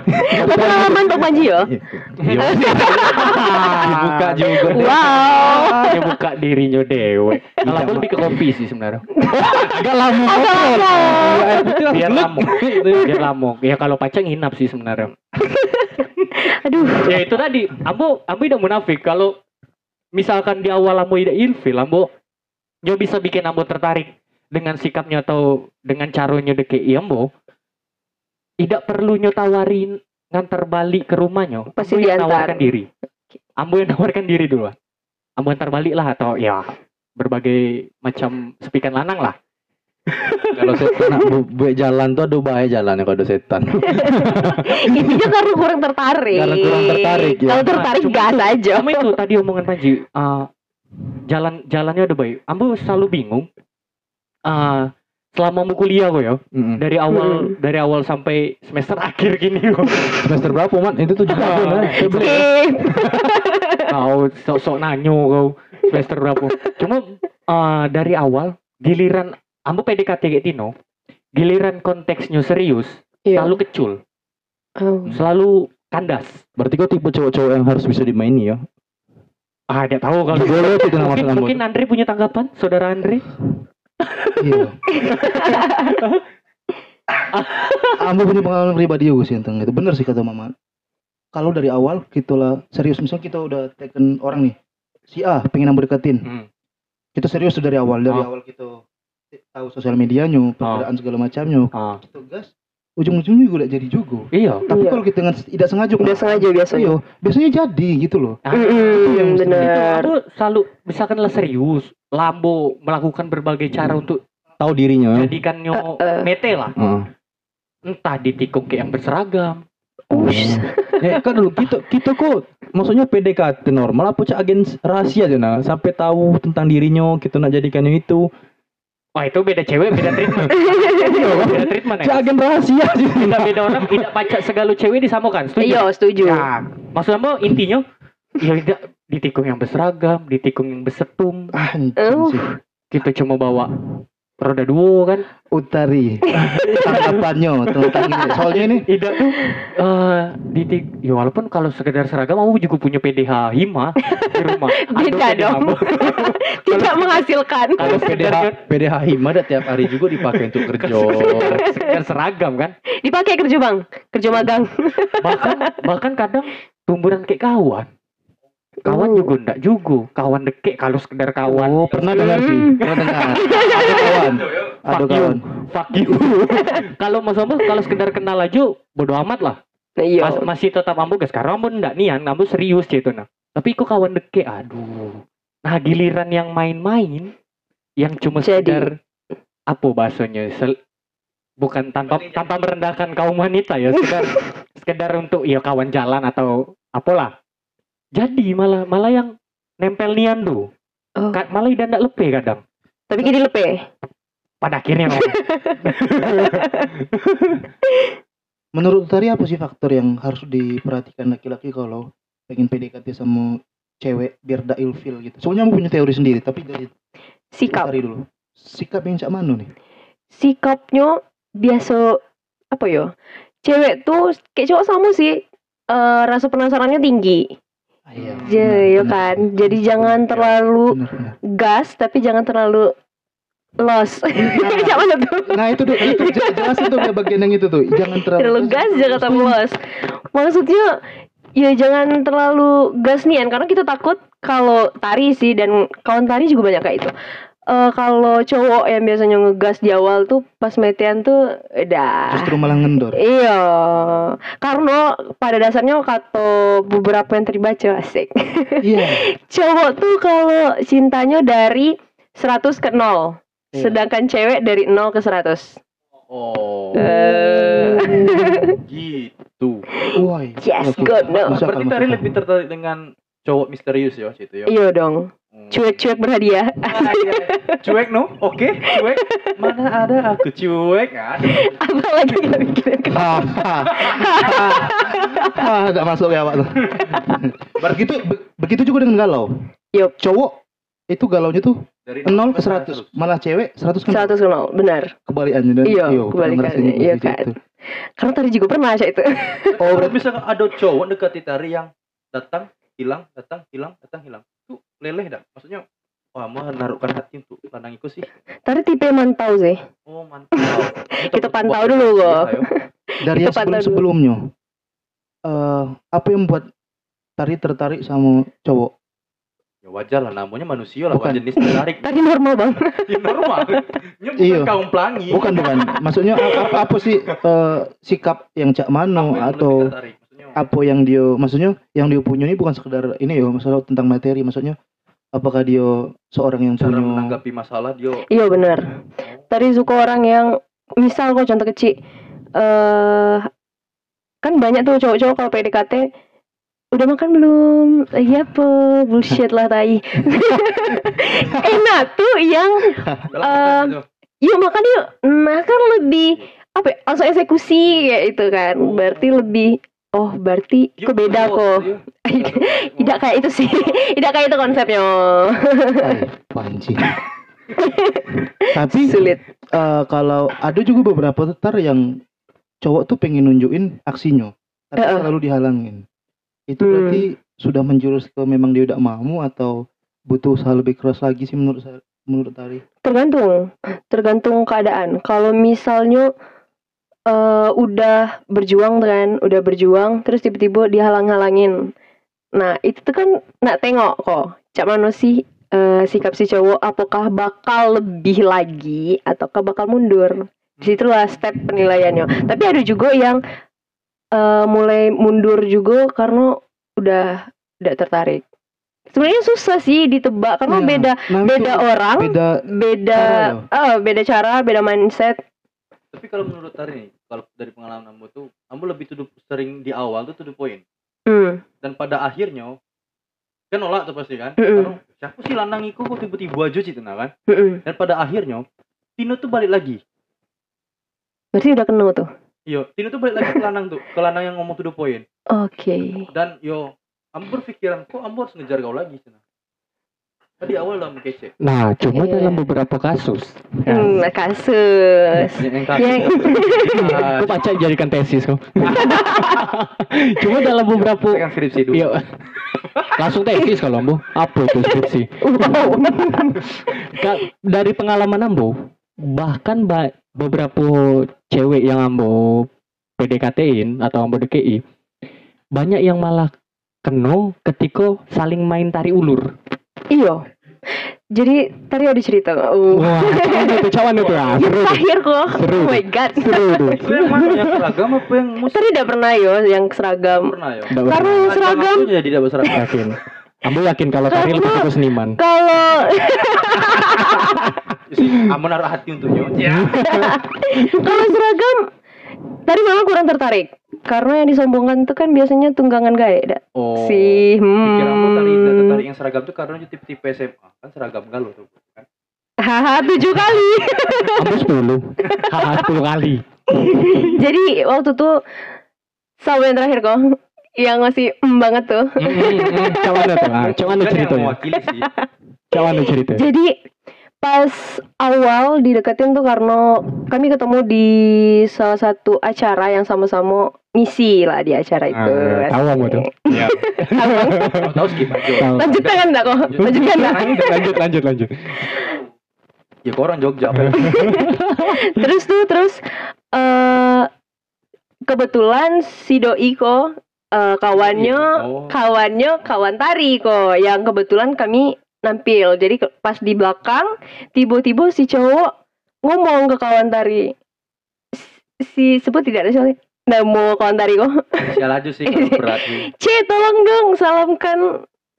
Pengalaman Tok Panji yo. Yo. Dibuka juga. Wow. dia buka dirinya dewe kalau aku lebih ke kopi sih sebenarnya Agak lama. Putih biar langsung lamuk biar lamuk ya kalau pacar nginap sih sebenarnya Aduh. ya itu tadi ambo ambo tidak munafik kalau misalkan di awal ambo tidak ilfil ambo nyo bisa bikin ambo tertarik dengan sikapnya atau dengan caranya deke ambo tidak perlu nyo tawarin ngantar balik ke rumahnya Pasti ambo yang diantar. nawarkan diri ambo yang nawarkan diri dulu ambo antar balik lah atau ya berbagai macam sepikan lanang lah Kalau setan nak bu- buat jalan tuh ada bahaya jalan ya kalau setan. Intinya karena kurang tertarik. Karena kurang tertarik, ya. Kalau tertarik Cuma gas aja. Itu tadi omongan Panji, eh, jalan jalannya ada baik. Ambo selalu bingung. eh selama mau kuliah kok ya, Mm-mm. dari awal dari awal sampai semester akhir gini kok. Semester berapa man? Itu tujuh tahun lah. Kau sok-sok nanyo kau semester berapa. Cuma eh, dari awal giliran ambo PDKT kayak Tino, giliran konteksnya serius, Iya. selalu kecul, Oh. selalu kandas. Berarti kau tipe cowok-cowok yang harus bisa dimaini ya. Ah, tidak tahu kalau Boleh itu nama mungkin, mungkin Andre punya tanggapan, saudara Andre? Iya. Ambo punya pengalaman pribadi juga sih tentang itu. Bener sih kata Mama. Kalau dari awal kita lah serius misalnya kita udah taken orang nih. Si A pengen ambo deketin. Hmm. Kita serius dari awal. Dari Ah. awal kita tahu sosial medianya, perbedaan segala macamnya. Ah. Kita gas. Ujung-ujungnya juga jadi juga. Iya. Tapi Iya. kalau kita dengan tidak sengaja Udah sengaja biasanya. Iya, biasanya jadi gitu loh. Ah, yang bener. Aku selalu misalkan lah serius, Lambo melakukan berbagai cara untuk Tahu dirinya. ya. jadikannya Eh, eh. mete lah. Heeh. Entah ditikung kayak yang berseragam. Ush. Eh kan dulu kita kita kok maksudnya PDKT normal apa cak agen rahasia aja nah sampai tahu tentang dirinya kita nak jadikannya itu Wah itu beda cewek, beda treatment. beda treatment ya. agen rahasia Tidak beda orang, tidak pacak segala cewek disamakan. Setuju? Iya, setuju. Ya, maksud Ambo intinya ya tidak ditikung yang berseragam, ditikung yang bersetum. Anjing Oh. sih. Kita cuma bawa roda dua kan. Utari. Tanggapannya tentang ini. Soalnya ini Tidak tuh eh ditik ya walaupun kalau sekedar seragam aku juga punya PDH Hima di rumah. Beda dong. Tidak menghasilkan. Kalau PDH PDH Hima ada tiap hari juga dipakai untuk kerja sekedar, sekedar seragam kan. Dipakai kerja bang, kerja magang. Bahkan bahkan kadang tumburan kayak kawan. Kawan Oh. juga enggak juga. Kawan dekek kalau sekedar kawan. Oh, pernah dengar sih. Hmm. Pernah dengar. Ada kawan. Ada kawan. Fuck you. kalau Mas Ambo kalau sekedar kenal aja bodo amat lah. Iya. Mas- masih tetap ambo guys sekarang ambo ndak nian ambo serius gitu nah tapi kok kawan deke aduh nah giliran yang main-main yang cuma Jadi. sekedar apa bahasanya sel- bukan tanpa tanpa merendahkan kaum wanita ya sekedar sekedar untuk ya kawan jalan atau apalah jadi malah malah yang nempel nian tuh Oh. Ka- malah idan ndak lepe kadang Tapi gini lepe. pada akhirnya. Menurut Utari apa sih faktor yang harus diperhatikan laki-laki kalau pengen PDKT sama cewek biar da ilfil gitu. Soalnya aku punya teori sendiri, tapi dari Sikap. Utari dulu. Sikap yang cak mano nih? Sikapnya biasa apa ya? Cewek tuh kayak cowok sama sih. eh, rasa penasarannya tinggi. Iya. Ya, Benar, ya benar. kan. Jadi jangan terlalu Benar, benar. gas tapi jangan terlalu los. Mana tuh? Nah itu tuh, itu je- jelasin tuh kayak bagian yang itu tuh. Jangan terlalu, Terlalu gas jangan terlalu los. Maksudnya ya jangan terlalu gas nian karena kita takut kalau tari sih dan kawan tari juga banyak kayak itu. Eh kalau cowok yang biasanya ngegas di awal tuh pas metean tuh udah Justru malah ngendor. Iya, karena pada dasarnya kata beberapa yang terbaca asik. Iya. Cowok tuh kalau cintanya dari 100 ke 0. Iya. Sedangkan cewek dari 0 ke 100. oh Eh, gitu Woi. yes, good no. Berarti akal. lebih tertarik dengan cowok misterius ya situ ya Iya dong. Cuek-cuek berhadiah. Ah, iya. cuek no oke cuek mana ada aku cuek Apa lagi kita pikirin? Ah, enggak masuk ya, Pak tuh. begitu be- begitu juga dengan galau. Yup. Cowok itu galaunya tuh Dari 0 ke 100 sampai malah cewek 100 ke 0 100 ke nol, benar. kebalikannya dan Iya, pernah kebalikannya, iya kan. itu. Karena tadi juga pernah Sya itu. Oh, berarti misalkan ada cowok dekati tari yang datang, hilang, datang, hilang, datang, hilang. Itu leleh dah. Maksudnya, wah, mau naruhkan hati untuk lanangiku sih. Tadi tipe mantau sih. Oh, mantap. Kita pantau dulu, kok. dari yang sebelum sebelumnya eh apa yang membuat tari tertarik sama cowok Ya wajar lah, namanya manusia lah, Bukan. jenis tertarik. Tadi normal bang. Ya, normal. Ini bukan Iya. kaum pelangi. bukan bukan maksudnya apa, apa, sih eh, sikap yang cak mano Apa yang atau? Maksudnya, apa yang dia maksudnya yang dia punya ini bukan sekedar ini ya masalah tentang materi maksudnya apakah dia seorang yang cara punya menanggapi masalah dia Iya benar. Tadi suka orang yang misal kok contoh kecil eh kan banyak tuh cowok-cowok kalau PDKT udah makan belum? Iya apa? Bullshit lah tai. Enak tuh yang eh, yuk makan yuk. Nah kan lebih apa? ya, Langsung eksekusi kayak itu kan. Berarti lebih oh berarti kebeda bos, kok. Tidak kayak itu sih. Tidak kayak itu konsepnya. Ay, pancing tapi Sulit. eh, kalau ada juga beberapa tetar yang cowok tuh pengen nunjukin aksinya tapi Heeh. selalu dihalangin itu Hmm. berarti sudah menjurus ke memang dia udah mau atau butuh usaha lebih keras lagi sih menurut saya menurut Tari Tergantung, tergantung keadaan. Kalau misalnya eh udah berjuang kan, udah berjuang, terus tiba-tiba dihalang-halangin. Nah itu tuh kan nak tengok kok, cak mana sih eh, sikap si cowok, apakah bakal lebih lagi ataukah bakal mundur? Di situlah step penilaiannya. Tapi ada juga yang eh, mulai mundur juga karena udah tidak tertarik. Sebenarnya susah sih ditebak karena Iya. beda beda orang beda beda Cara loh. eh, beda cara beda mindset Tapi kalau menurut Tari nih, kalau dari pengalaman kamu tuh, kamu lebih tuduh sering di awal tuh tuduh poin. hmm. Dan pada akhirnya, kan nolak tuh pasti kan? Karena siapa sih lanang iku kok tiba-tiba aja sih nah kan? mm-mm. Dan pada akhirnya, Tino tuh balik lagi. berarti udah kenal tuh Iya, Tino tuh balik lagi ke lanang tuh, ke lanang yang ngomong tuduh poin. oke Dan yo, kamu berpikiran kok kamu harus ngejar kau lagi sih. Tadi awal lah kece. Nah, cuma Iya. dalam beberapa kasus. Ya. hmm, kasus Yang yang Kok baca jadikan tesis kok. cuma dalam beberapa kan skripsi dulu. Iya. Langsung tesis kalau Ambo. Apa itu skripsi? wow dari pengalaman Ambo, bahkan ba- beberapa cewek yang Ambo PDKT-in atau Ambo DKI, banyak yang malah keno ketika saling main tari ulur. iyo jadi tadi ada cerita nggak? oh. Wah, cawan itu, cawan itu. Ah, yang seru tuh. terakhir kok Seru oh my god Seru tuh. Itu yang seragam apa yang musik tadi udah pernah yo yang seragam pernah ya? Nggak karena pernah. yang seragam Aku jadi tidak berseragam. yakin. Ambo yakin kalau tari lebih suka seniman. kalau Kamu naruh hati untuknya. Ya. kalau seragam tadi malah kurang tertarik karena yang disombongkan tuh kan biasanya tunggangan gaya dak Oh. si Pikir aku tadi tidak hmm. tertarik yang seragam tuh karena tipe-tipe SMA kan seragam galau tuh kan. haha tujuh kali Ambo sepuluh. Haha sepuluh kali. jadi waktu tuh sama yang terakhir kok yang masih em banget tuh Cawan itu. Ah, cawan itu mewakili sih. Cawan itu ceritanya. jadi pas awal dideketin tuh karena kami ketemu di salah satu acara yang sama-sama misi lah di acara itu Ah, tahu kamu tuh. Iya. Tahu skip aja. Lanjutkan kan enggak kok lanjutkan enggak lanjut lanjut lanjut. Ya kok orang Jogja apa? terus tuh terus eh kebetulan si doi kok eh, kawannya Oh. kawannya kawan tari kok yang kebetulan kami nampil. Jadi pas di belakang tiba-tiba si cowok ngomong ke kawan tari. Si sebut tidak ada soalnya namo kawan tari kok. Sial aja sih kalau berat. C tolong dong salamkan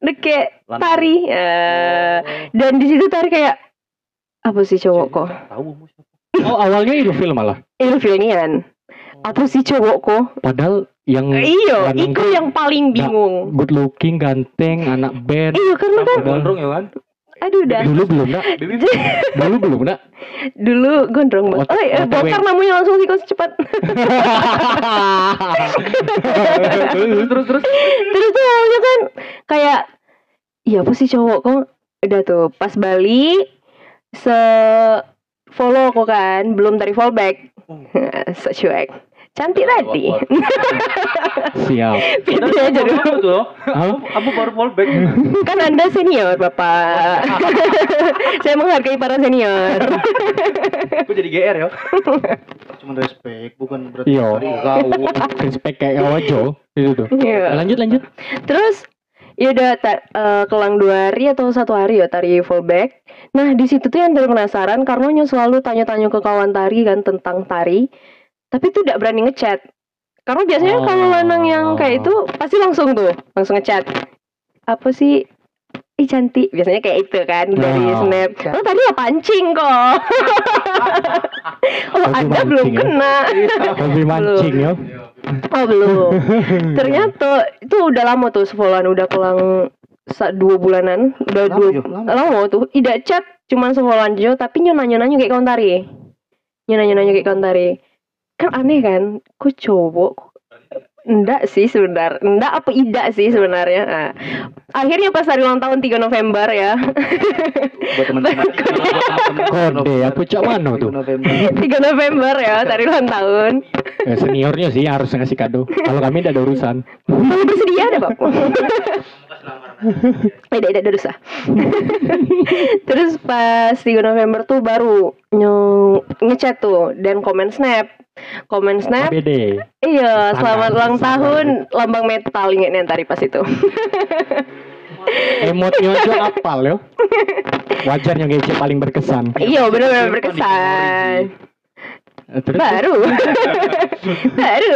deke tari. Eh, dan di situ tari kayak apa sih cowok kok? Tahu? Oh awalnya ilfil malah. ilfilnian apa sih cowok kok? Padahal yang iyo lanang itu yang paling bingung good looking, ganteng, anak band. iya karena kan Gondrong ya kan? aduh udah Dulu belum nak. Dulu belum nak. dulu gondrong banget oh eh, OTW. bokar namanya langsung sih kok cepat terus terus terus. terus tuh awalnya kan kayak iya apa sih cowok kok udah tuh pas Bali se follow aku kan belum tadi fallback Oh. so cuek cantik tadi Siap. Pede aja dulu loh. Hah? Kamu baru fallback. kan anda senior bapak saya menghargai para senior Aku jadi GR ya. Cuman respect, bukan berarti Iya. hari kau. Respect kayak Ojo. Itu tuh. Iya. Lanjut lanjut. Terus ya udah eh, kelang dua hari atau satu hari ya tari fallback. Nah di situ tuh yang tadi penasaran karena nyo selalu tanya-tanya ke kawan tari kan tentang tari, tapi tuh tidak berani ngechat. Karena biasanya Oh. kalau lanang yang kayak itu pasti langsung tuh langsung ngechat. Apa sih? Ih cantik biasanya kayak itu kan dari Oh. snap. Oh tadi ya pancing kok. oh anda belum ya? kena. Hobi mancing ya. Oh belum. Ternyata itu udah lama tuh sefollowan udah kelang sa- dua bulanan, udah Lama dua ya, lama. lama tuh. Tidak chat cuman sefollowan aja, tapi nyo nanya nanya kayak kawan tari. Nyo nanya nanya kayak kawan tari. Kan aneh kan? Ku cowok Enggak sih sebenarnya. Enggak apa tidak sih sebenarnya. Nah, akhirnya pas hari ulang tahun 3 November ya. Buat teman-teman. Kode ya pucak mana tuh? November. 3 November ya, hari ulang tahun. Eh, seniornya sih harus ngasih kado. Kalau kami tidak ada urusan. Kalau bersedia ada Bapak. Tidak, tidak ada dosa. Terus pas 3 November tuh baru ngechat tuh dan komen snap. Komen snap. KBD. Iya, selamat ulang tahun lambang metal ingetnya tadi pas itu. Emotnya aja apal yo. Wajarnya GC paling berkesan. iya, benar-benar berkesan. Eh, Terus Baru. Baru.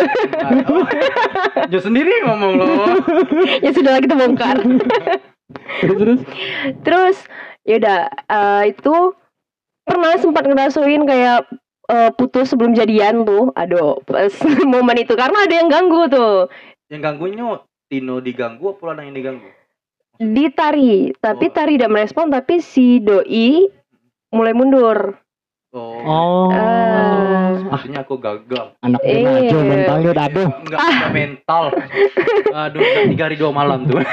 Jo sendiri ngomong loh. ya sudah kita bongkar. terus terus. Terus yaudah eh, itu pernah sempat ngerasain kayak eh, putus sebelum jadian tuh. Aduh, pas momen itu karena ada yang ganggu tuh. Yang ganggunya Tino diganggu apa orang yang diganggu? Ditari, tapi Oh. Tari tidak merespon tapi si doi mulai mundur. Oh. Oh. Ah. Maksudnya aku gagal. Anak Eh. remaja mentalnya udah aduh. Enggak enggak mental. Aduh, udah tiga hari dua malam tuh.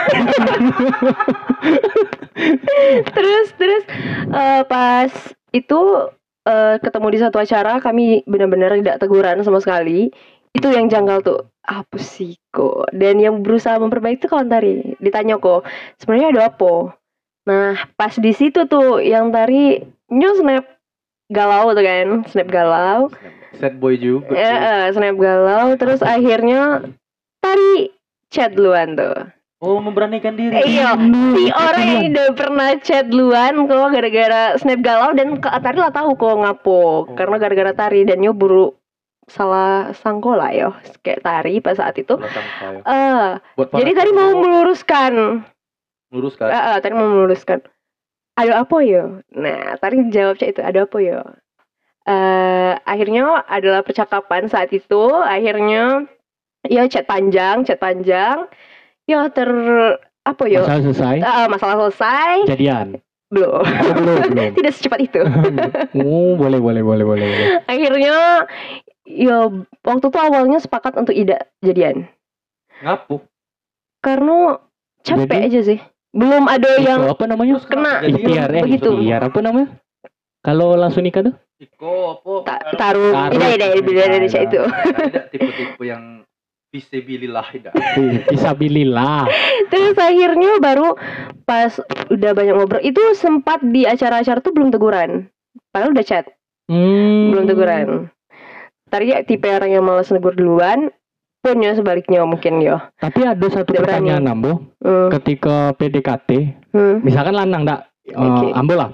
terus terus eh, pas itu eh, ketemu di satu acara kami benar-benar tidak teguran sama sekali. Itu yang janggal tuh apa sih kok dan yang berusaha memperbaiki itu kawan tari ditanya kok sebenarnya ada apa nah pas di situ tuh yang tari nyu snap galau tuh kan snap galau. Sad boy juga. Eh, tuh. eh, snap galau terus akhirnya tari chat duluan tuh. Oh, memberanikan diri. Eh, iya si orang yang udah pernah chat duluan kok gara-gara snap galau dan ke tari lah tahu kok ngapo karena gara-gara tari dan nyu buru salah sangkola ya kayak tari pas saat itu. Eh para jadi tadi mau cowok, meluruskan. Meluruskan. Eh, eh, tadi mau meluruskan ada apa ya nah tadi jawab chat itu ada apa ya eh akhirnya adalah percakapan saat itu akhirnya ya chat panjang chat panjang ya ter apa ya Masalah selesai. Eh, masalah selesai Jadian. belum Oh, belum belum. tidak secepat itu Oh, boleh boleh boleh boleh. boleh. akhirnya ya waktu itu awalnya sepakat untuk tidak jadian Ngapu. karena capek Jadi? aja sih belum ada Itu yang apa namanya? Kena. Ikhtiar eh. Begitu. Ikhtiar apa namanya? Kalau langsung nikah tuh? Iko apa? ta- taruh tidak tidak tidak dari itu Ada tipe-tipe yang visabilillah tidak. Fisabilillah. terus akhirnya baru pas udah banyak ngobrol itu sempat di acara-acara tuh belum teguran padahal udah chat Hmm. belum teguran tadi ya tipe orang yang malas negur duluan punya sebaliknya mungkin ya Tapi ada satu berani. pertanyaan Ambo, hmm. ketika PDKT, Hmm. misalkan lanang ndak, eh, Oke. Ambo lah.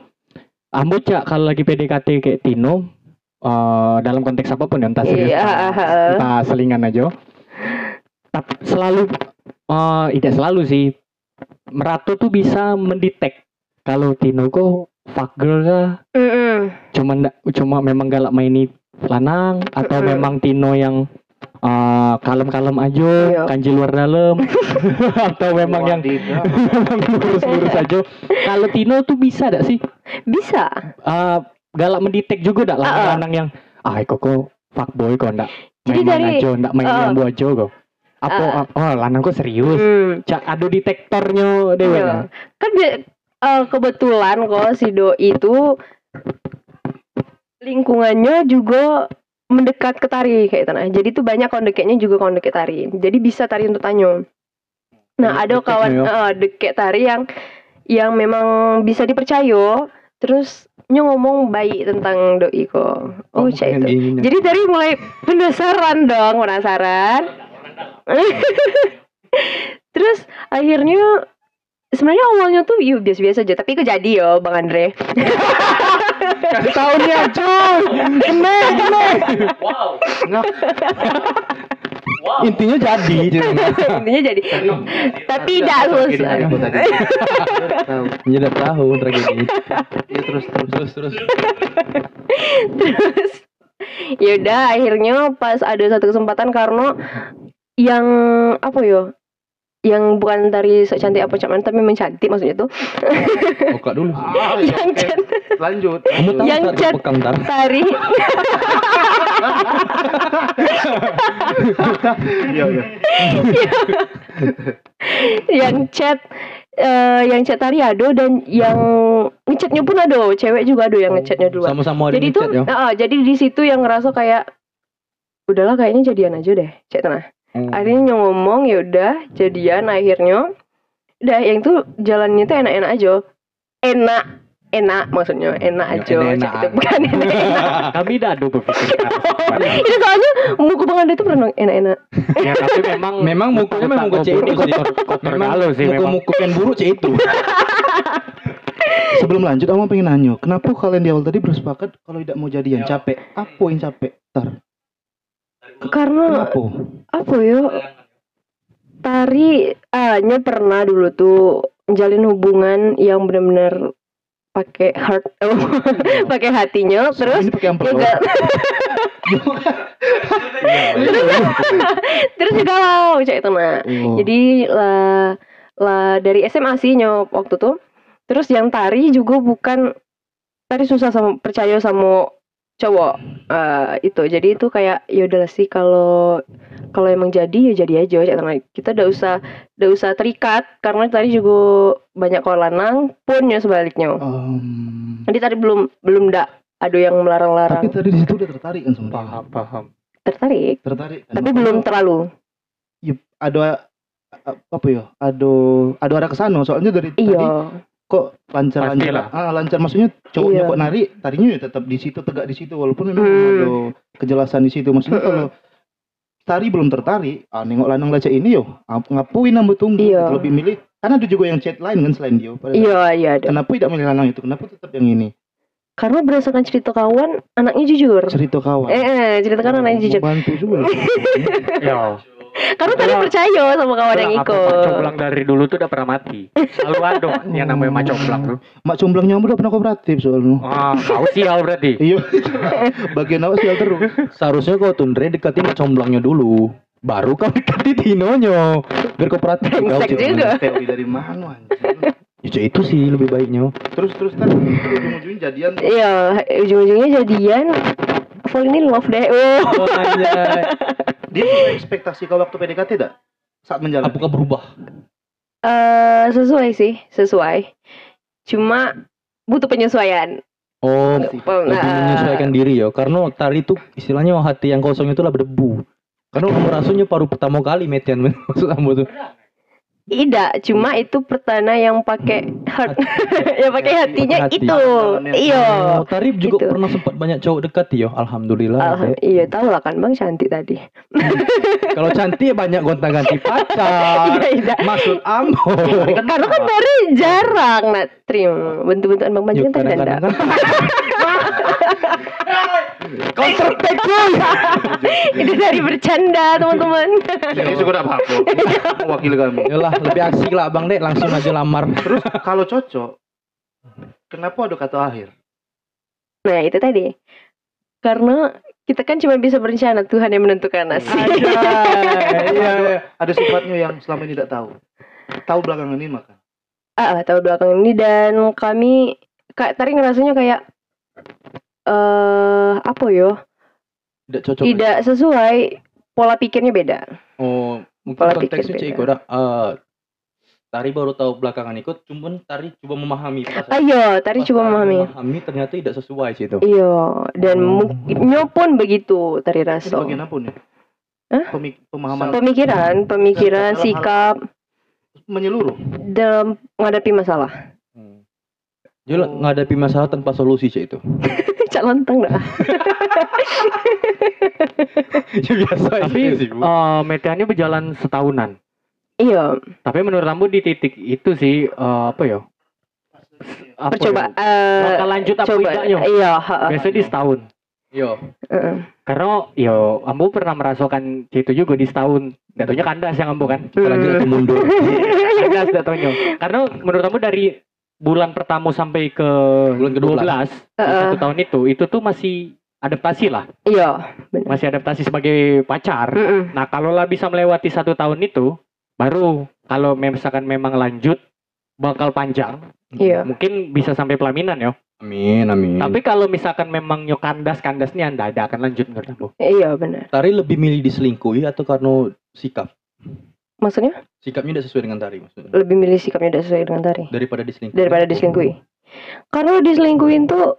Ambo cak kalau lagi PDKT kayak Tino, eh, dalam konteks apa pun ya, entah serius, Iya, entah, ah, ah, ah. entah selingan aja. Tapi selalu, eh tidak selalu sih, Merato tuh bisa mendetek kalau Tino kok fuck girl kah, Mm-mm. cuma ndak, cuma memang galak maini lanang atau Mm-mm. memang Tino yang eh, kalem-kalem aja, Iya. kanji luar dalam atau memang yang Wadidaw. memang lurus-lurus aja. Kalau Tino tuh bisa gak sih bisa Eh, galak mendetek juga dak Ah, ah. lanang-lanang yang ah kok kok fuckboy kok ndak Jadi main-main dari- aja ndak main ah. lambu aja kok. Apa Ah. oh lanang kok serius? Hmm. Cak ada detektornya dewe. Iya. kan eh, kebetulan kok si doi itu lingkungannya juga mendekat ke tari kayak itu nah. Jadi tuh banyak kondeketnya juga kondeket tari. Jadi bisa tari untuk tanyo. Nah, Hmm, ada kawan ya. eh, deket tari yang yang memang bisa dipercaya terus nyo ngomong baik tentang doi kok. Oh, pengen itu. Jadi tadi mulai penasaran dong, penasaran. Terus akhirnya sebenarnya awalnya tuh yuk biasa-biasa aja, tapi kejadi yo Bang Andre. kasih tahunnya cuy kene kene Wow. intinya jadi Intinya jadi. Tapi tidak selesai. Aku tadi. Tahu. ya udah tahu tragedi Ya terus terus. terus terus Terus ya udah akhirnya pas ada satu kesempatan karena yang apa yo yang bukan dari sok cantik apa cuman tapi mencantik maksudnya tuh. Buka dulu. Ah, ya, yang oke. cat Lanjut. kamu tahu Yang cat- tar tari. Iya iya. yang chat eh, yang chat tari ado dan yang ngechatnya pun ada. Cewek juga ada yang ngechatnya duluan. sama-sama ada jadi tuh ngechat ya jadi di situ yang ngerasa kayak udahlah kayaknya jadian aja deh cek tenang Hmm. akhirnya ngomong ya udah jadian akhirnya udah yang tuh jalannya tuh enak-enak aja enak enak maksudnya enak Ya, aja enak-enakan. cek itu bukan enak Kami dah ada berpikir itu soalnya muka bang Anda tuh pernah enak-enak ya tapi memang memang mukanya memang muka cewek itu sih memang sih muka yang buruk cewek itu Sebelum lanjut, aku pengen nanya, kenapa kalian di awal tadi bersepakat kalau tidak mau jadian capek? Apa yang capek? Tar. karena Kenapa? Apa ya tari hanya pernah dulu tuh menjalin hubungan yang benar-benar pakai heart oh, pakai hatinya terus ini pakai amplop. juga terus? Juga lah cak itu nah Oh. jadi lah lah dari SMA sih nyok waktu tuh. Terus yang tari juga bukan tari susah sama percaya sama cowok Eh, itu jadi itu kayak ya udahlah sih kalau kalau emang jadi ya jadi aja nah. kita udah usah udah usah terikat karena tadi juga banyak kalau lanang pun ya sebaliknya Em, jadi tadi belum belum ndak ada yang tapi melarang-larang tadi di situ udah tertarik kan dia? paham paham tertarik Tertarik. kan? tapi belum terlalu ada a- apa ya? Ada ada arah ke sana. Soalnya dari tadi kok lancar-lancar. Pastilah. Ah, lancar maksudnya cowoknya Iya. kok narik, tarinya ya tetap di situ tegak di situ walaupun memang Hmm. ada kejelasan di situ. Maksudnya kalau tari belum tertarik, ah nengok lanang laca ini yo, ap- ngapuin nambah tunggu. Iya. Gitu, Lebih milih karena ada juga yang chat lain kan selain dia. Pada- iya iya ada Kenapa tidak milih lanang itu? Kenapa tetap yang ini? karena berdasarkan cerita kawan anaknya jujur Cerita kawan. eh, eh cerita kawan anaknya jujur Bantu juga. ya karena tadi percaya sama kawan yang ikut Comblang dari dulu tuh udah pernah mati selalu ada yang namanya Mak Comblang tuh Mak comblang udah pernah kooperatif soalnya. ah kau sial berarti Iya. Bagian apa sih terus? seharusnya kau tundre deketin comblangnya dulu baru kau dekati Tinonya biar kooperatif Brengsek juga. Teori dari mana anjing? Ya, itu sih lebih baiknya Terus terus kan ujung-ujungnya jadian. iya ujung-ujungnya jadian fall in love deh. Oh. Dia punya ekspektasi kau waktu PDKT tidak? Saat menjalani. apakah berubah? Eh, sesuai sih sesuai. Cuma butuh penyesuaian. Oh Oh, lebih nah, menyesuaikan diri ya. Karena tari itu istilahnya hati yang kosong itu lah berdebu. Karena merasanya baru pertama kali metian. Maksud ambo tuh tidak cuma itu pertana yang pakai heart. Yang pakai hatinya Pakai hati. itu. Iya. Oh, tari juga Gitu. pernah sempat banyak cowok dekat ya alhamdulillah. Alham- iya. tahu lah kan bang cantik tadi. Kalau cantik banyak gonta-ganti pacar. Iya, iya. maksud ambo. Karena kan dari jarang nak trim bentuk-bentukan bang Panji Yuk, kan tadi kan counter attack cuy itu dari bercanda teman-teman Ini juga tidak apa-apa. Wakil kami. Yalah, lebih asik lah Bang Dek, langsung aja lamar. Terus kalau cocok, kenapa ada kata akhir? nah itu tadi karena kita kan cuma bisa berencana Tuhan yang menentukan nasib Iya, iya. Ada sifatnya yang selama ini tidak tahu. Tahu belakangan ini maka. ah tahun belakang ini dan kami kayak tadi ngerasanya kayak eh apa yo Tidak cocok. tidak sesuai pola pikirnya beda Oh, mungkin Pola konteksnya pikir cik beda. udah eh Tari baru tahu belakangan ikut, cuman Tari coba memahami. Ayo, tadi Pas coba memahami. Memahami ternyata tidak sesuai sih itu. Iya, dan Oh. pun begitu tari Itu raso. bagian apa nih? Hah? Pemik- pemahaman Pemikiran, pemikiran, Dalam hal- sikap menyeluruh. dalam menghadapi masalah. Hmm. Jadi ngadapi masalah tanpa solusi sih itu. Cak lontong dah. ya biasa Tapi sih, Bu. eh meteannya berjalan setahunan. Iya, Tapi menurut kamu di titik itu sih eh, apa ya? Apa percoba. ya? eh, Bakal lanjut apa coba. tidaknya? Iya. Biasanya di setahun. Yo. Heeh. Karena yo, ambu pernah merasakan itu juga di setahun. Datonya kandas yang ambu kan. Lanjut mundur. kandas datonya. Karena menurut kamu dari bulan pertama sampai ke Bulan ke-12. 12 di Heeh. satu tahun itu, itu tuh masih adaptasi lah. Iya, benar. Masih adaptasi sebagai pacar. Mm-mm. Nah, kalau lah bisa melewati satu tahun itu, baru kalau misalkan memang lanjut bakal panjang, Iya. mungkin bisa sampai pelaminan ya. Amin, amin. Tapi kalau misalkan memang nyok kandas kandasnya anda ada akan lanjut menurut aku. Iya, benar. Tari lebih milih diselingkuhi atau karena sikap? Maksudnya Sikapnya tidak sesuai dengan Tari maksudnya. lebih milih sikapnya tidak sesuai dengan tari Daripada diselingkuhi. daripada diselingkuhi. Karena diselingkuhin tuh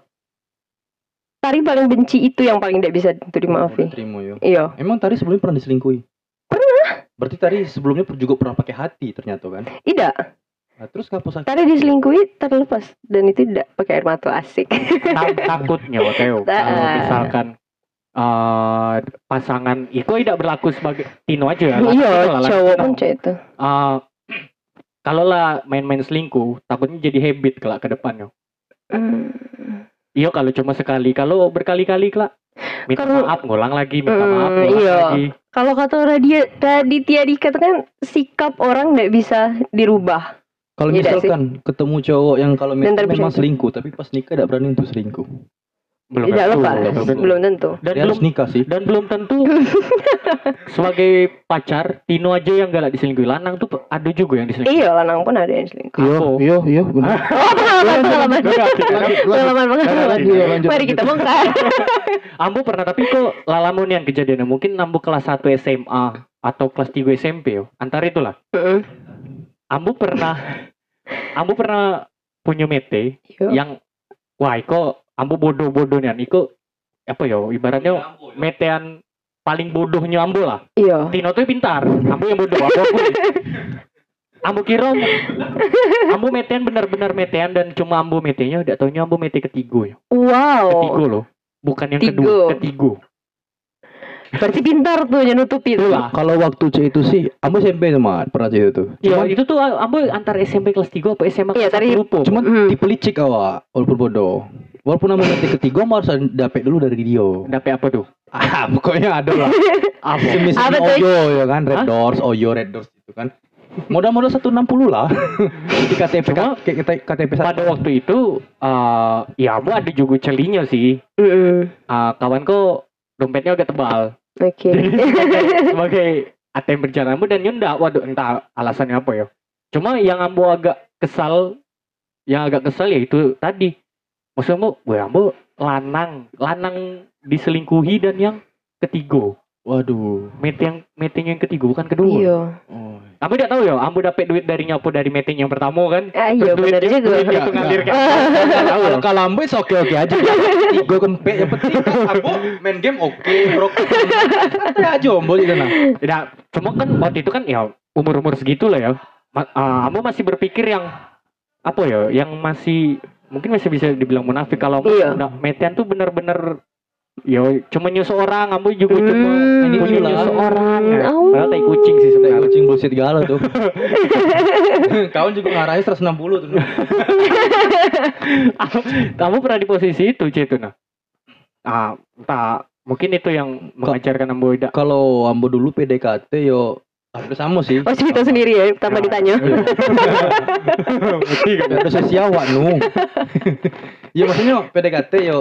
tari paling benci itu yang paling tidak bisa untuk dimaafin. Terima yo. Iya, Emang Tari sebelumnya pernah diselingkuhi? Pernah. Berarti Tari sebelumnya juga pernah pakai hati ternyata kan? tidak. Nah, terus ngapa sakit? Tari diselingkuhi terlepas dan itu tidak pakai air mata asik. Ta- takutnya Teo kalau Ah. misalkan eh pasangan itu tidak berlaku sebagai Tino aja ya. iya, cowok pun cewek itu. Eh, kalau lah main-main selingkuh, takutnya jadi habit kelak ke depannya. Hmm. Iya kalau cuma sekali, kalau berkali-kali kelak minta Kalau- maaf, ngulang lagi, minta Hmm, maaf, ngulang iya. lagi. Kalau kata Radia tadi Tiadi katakan sikap orang tidak bisa dirubah. Kalau Iya misalkan ketemu cowok yang kalau memang selingkuh tapi pas nikah tidak berani untuk selingkuh. Belum Tidak tentu, lepas, belum tentu. belum tentu. Dan Dia belum harus nikah sih. dan belum tentu sebagai pacar Tino aja yang galak diselingkuhi lanang tuh ada juga yang diselingkuhi. Iya, lanang pun ada yang selingkuh. Iya, iya, iya, benar. Oh, pengalaman, pengalaman. Enggak, enggak, Lanjut, lanjut. Pengalaman, pengalaman. Lanjut, Mari kita bongkar. Ambo pernah tapi kok lalamun yang kejadiannya mungkin ambo kelas 1 SMA atau kelas 3 SMP yo. Antara itulah. Heeh. Ambo pernah Ambo pernah punya mete Iya. yang wah iko ambo bodoh-bodohnya iko apa yo ibaratnya metean paling bodohnya ambo lah. Iya. Tino tuh pintar, ambo yang bodoh ambo aku. Ambo kira ambo metean benar-benar metean dan cuma ambo metenya udah taunya ambo mete ketiga ya. Ketiga Wow. loh. Bukan yang Tigo. kedua, ketiga. Berarti pintar tuh yang nutupi tuh. Itulah. Kalau waktu C itu sih, kamu SMP sama pernah C itu tuh. Ya Cuman, itu tuh ambo antara SMP kelas 3 apa SMA Iya, kelas tadi- 1 lupa. cuman Hmm. tipe licik awak, walaupun bodoh. Walaupun nama nanti ketiga mau harus dapet dulu dari dia. Dapet apa tuh? Ah, pokoknya ada lah. Apa? Semisal Apa tuh? Oyo ya kan, Red Hah? Doors, Oyo, Red Doors itu kan. Modal-modal 160 lah. Di KTP Cuma- KTP satu. Pada waktu itu eh ya ambo ada juga celinya sih. Mm-mm. Ah, kawanku dompetnya agak tebal. Oke. Jadi sebagai, ATM berjalan ambo dan nyunda waduh entah alasannya apa ya. Cuma yang ambo agak kesal yang agak kesal ya itu tadi. Maksudnya gue ambo lanang, lanang diselingkuhi dan yang ketiga. Waduh. Mete yang meeting yang ketiga bukan kedua. Iya. Oh. Ambo tidak tahu ya, ambo dapet duit dari nyapo dari meeting yang pertama kan. Ah, iya benar juga. duitnya itu ngalir tahu Kalau kalau ambo is oke oke aja. Tiga kan P yang penting kan ambo main game oke, bro. Tapi aja ambo di sana. Tidak, cuma kan waktu itu kan ya umur-umur segitu lah ya. Ma ah, ambo masih berpikir yang apa ya, yang masih mungkin masih bisa dibilang munafik kalau Iya. udah metean tuh bener-bener ya cuma nyusu orang, ambo juga cuma Hmm. punya Inilah. nyusu orang. Ya. Oh. Padahal tai kucing sih Tai sebenarnya. kucing bullshit galau tuh. Kawan juga ngarahin 160 tuh. Kamu pernah di posisi itu, Cetu nah. Ah, entah mungkin itu yang mengajarkan ambo tidak Kalau ambo dulu PDKT yo hampir sama sih. Oh cerita sendiri ya, tanpa Ya. ditanya. Mesti kan. Ada sesi awak nu. ya maksudnya PDKT yo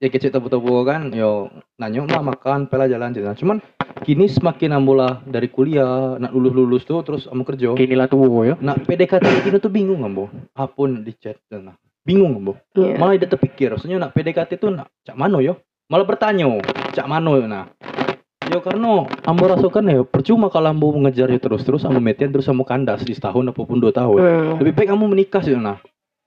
ya kecil tebu-tebu kan yo nanya mah makan pela jalan jalan cuman kini semakin ambola dari kuliah nak lulus lulus tuh terus ambo kerja Inilah tuh ya. nah PDKT kini tuh bingung ambo apun di chat dan nah bingung ambo Iya. malah tidak terpikir maksudnya nak PDKT tuh nak cak mano yo malah bertanya cak mano nah yo karena ambo rasakan ya percuma kalau ambo mengejar ya terus-terus ambo metian terus ambo kandas di setahun apa pun dua tahun. Hmm. Lebih baik kamu menikah sih nah.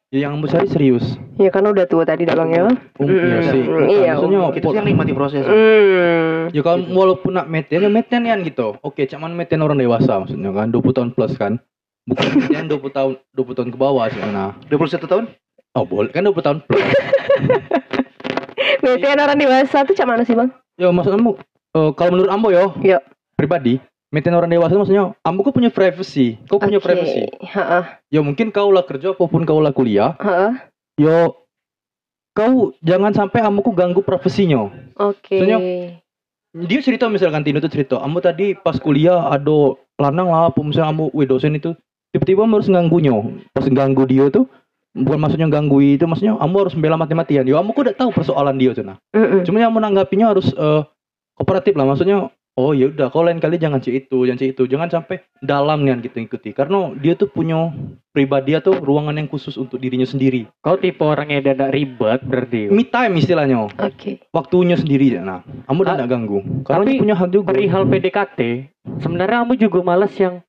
Ya, yang ambo cari serius. Ya karena udah tua tadi dak bang ya. Oh, iya Mm, sih. mm, iya, Maksudnya kita sih yang nikmati proses Hmm. Ya kalau walaupun nak metian ya metian kan gitu. Oke, cuman metian orang dewasa maksudnya kan 20 tahun plus kan. Bukan metian 20 tahun 20 tahun ke bawah sih nah. 21 tahun Oh, boleh kan 20 tahun plus. Metian orang dewasa tuh cak mana sih bang? Ya maksudmu eh, kalau menurut ambo yo Yo. pribadi metian orang dewasa maksudnya ambo kok punya privacy. Kau punya privacy. Heeh. Ya mungkin kau lah kerja apa pun kau lah kuliah. Heeh. Yo kau jangan sampai ambo ku ganggu privasinya. Oke. Soalnya- Dia cerita misalkan Tino tuh cerita, ambo tadi pas kuliah ada lanang lah, apa misalnya ambo wih dosen itu tiba-tiba harus ganggunya. Pas ganggu dia tuh bukan maksudnya ganggu itu maksudnya ambo harus membela mati-matian. Yo ambo ku udah tahu persoalan dia tuh nah. Mm-mm. Cuma yang menanggapinya harus eh, kooperatif lah maksudnya oh ya udah kau lain kali jangan cek itu jangan cek itu jangan sampai dalam nih kita ikuti karena dia tuh punya pribadi atau ruangan yang khusus untuk dirinya sendiri Kau tipe orang yang tidak ribet berarti. me time istilahnya Oke. waktunya sendiri ya nah kamu udah Ah, tidak ganggu karena tapi dia punya hak juga Perihal PDKT, sebenarnya kamu juga males yang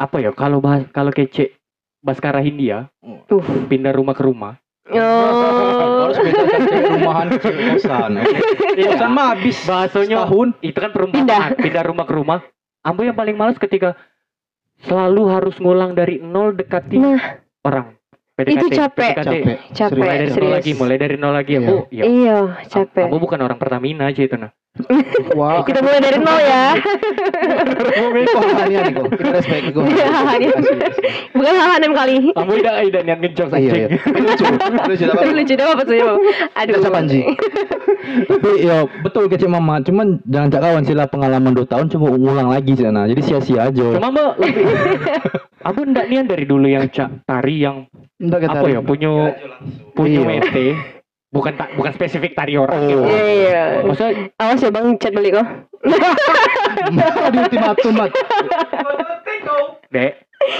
apa ya? Kalau bahas kalau kece Baskara Hindia Uh. pindah rumah ke rumah. Oh. harus bedakan rumahan ke cewek kosan kosan mah habis Bahasanya setahun itu kan perumpamaan pindah. rumah ke rumah. Ambo yang paling males ketika selalu harus ngulang dari nol dekati Nah, orang. Itu capek. PDKT. capek Mulai dari nol serius. lagi, mulai dari nol lagi Iya. aku. Ya, Iya, capek. Ambo bukan orang Pertamina aja itu nah. wah Kita mulai dari nol ya. kok hanya nih kok kita respect kok Iya. Bukan hal enam kali. Ambo tidak tidak niat ngejok iya iya anjing. lucu lucu lucu apa sih? Aduh. Dasar Panji. tapi ya betul kece mama cuman jangan cak kawan sila pengalaman 2 tahun cuma ngulang lagi sih nah jadi sia-sia aja Cuma lebih Ambo ndak niat dari dulu yang cak tari yang Enggak kita apa ya punya punya Iya. mete bukan tak bukan spesifik tari orang gitu. Iya, iya. Maksudnya Awas ya bang, chat balik kok. di ultimatum mat dek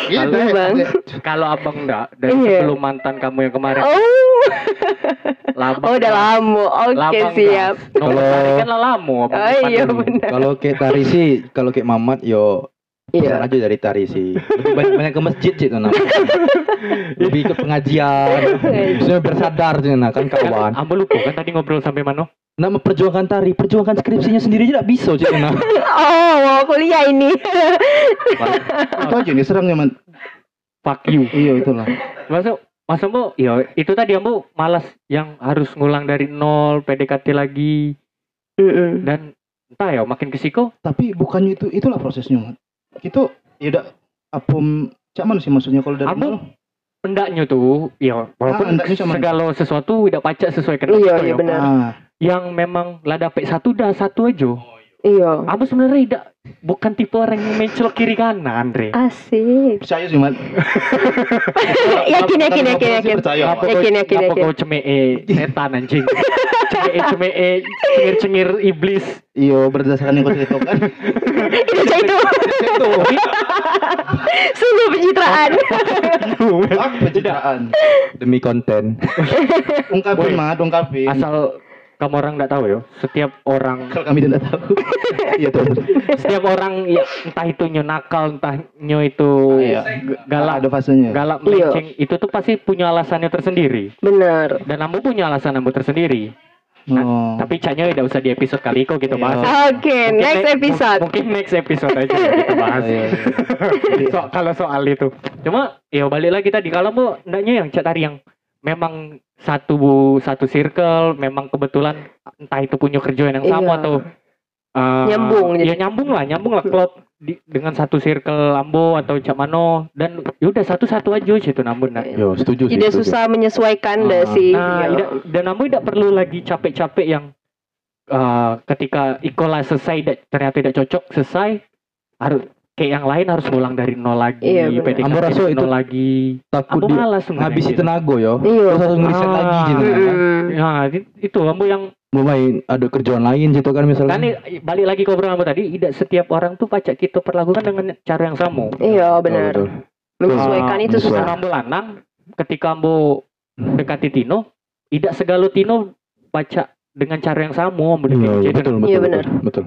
gitu Kalau- Bang. kalau abang ndak dari Iya. sebelum mantan kamu yang kemarin Oh, labang oh udah lama. Oke labang siap. Kalau- kan lah lama abang Oh iya benar. kalau kayak tari sih kalau kayak mamat yo Iya. Aja dari tari sih. Lebih banyak, banyak ke masjid sih tuh nah. Lebih ke pengajian. Maksudnya biar sadar sih nah kan kawan. Ambo lupa kan tadi ngobrol sampai mana Nah memperjuangkan tari, perjuangkan skripsinya sendiri aja tidak bisa sih nah. Oh, mau kuliah ini. itu aja nih serangnya man fuck you iya itulah masuk maksudmu ya itu tadi ambo malas yang harus ngulang dari nol PDKT lagi dan entah ya makin kesiko tapi bukannya itu itulah prosesnya itu ya udah apa cak mana sih maksudnya kalau dari nol pendaknya tuh ya walaupun Ah, segala sesuatu tidak pacak sesuai kehendak Iya, iya ya. benar. ah yang memang lah dapet satu dah satu aja Iya. Abu sebenarnya tidak bukan tipe orang yang mencolok kiri kanan Andre Asik. percaya sih man Yakin, yakin, yakin, yakin. Mat. Yakin, yakin, yakin. kau cemee setan anjing cemee cemee cengir cengir iblis iya berdasarkan yang kau ceritakan Itu saya itu. Sungguh pencitraan. ah pencitraan Demi konten. ungkapin mat ungkapin asal kamu orang tidak tahu ya setiap orang kalau kami tidak tahu iya tuh setiap orang ya entah itu nyo nakal entah nyo itu Iya. g- galak ada fasenya galak Iya. melenceng itu tuh pasti punya alasannya tersendiri Benar. dan Ambo punya alasan Ambo tersendiri oh. tapi caknya tidak usah di episode kali kok kita Iya. bahas Oke, Mungkin next ne- episode. mungkin next episode aja kita bahas Iya, iya. so, kalau soal itu cuma ya balik lagi tadi kalau mau ndaknya yang cak tari yang memang satu satu circle memang kebetulan entah itu punya kerjaan yang sama Iya. atau uh, Nyambung ya jadi. nyambung lah nyambung lah klop di, dengan satu circle ambo atau cak mano dan yaudah satu satu aja situ namun nah, Yo setuju sih. Tidak setuju. susah menyesuaikan dah Ah. sih. nah Iya. ida- dan ambo tidak perlu lagi capek-capek yang uh, ketika ikola selesai ida- ternyata tidak cocok selesai harus kayak yang lain harus ngulang dari nol lagi Iya. PDKT Ambo rasa dari itu nol lagi Takut Ambo malas gitu. tenaga yo. Iya. Terus harus ngeriset Ah. lagi gitu kan. Nah, itu ambo yang Mau main ada kerjaan lain gitu kan misalnya. kan balik lagi ke obrolan tadi, tidak setiap orang tuh pacak kita perlakukan dengan cara yang sama. Iya, benar. betul. Menyesuaikan Ah, itu susah. Ambo lanang, ketika ambo dekati Tino, tidak segala Tino pacak dengan cara yang sama ambo Iya, dekati betul, betul, Iya, betul, benar. betul.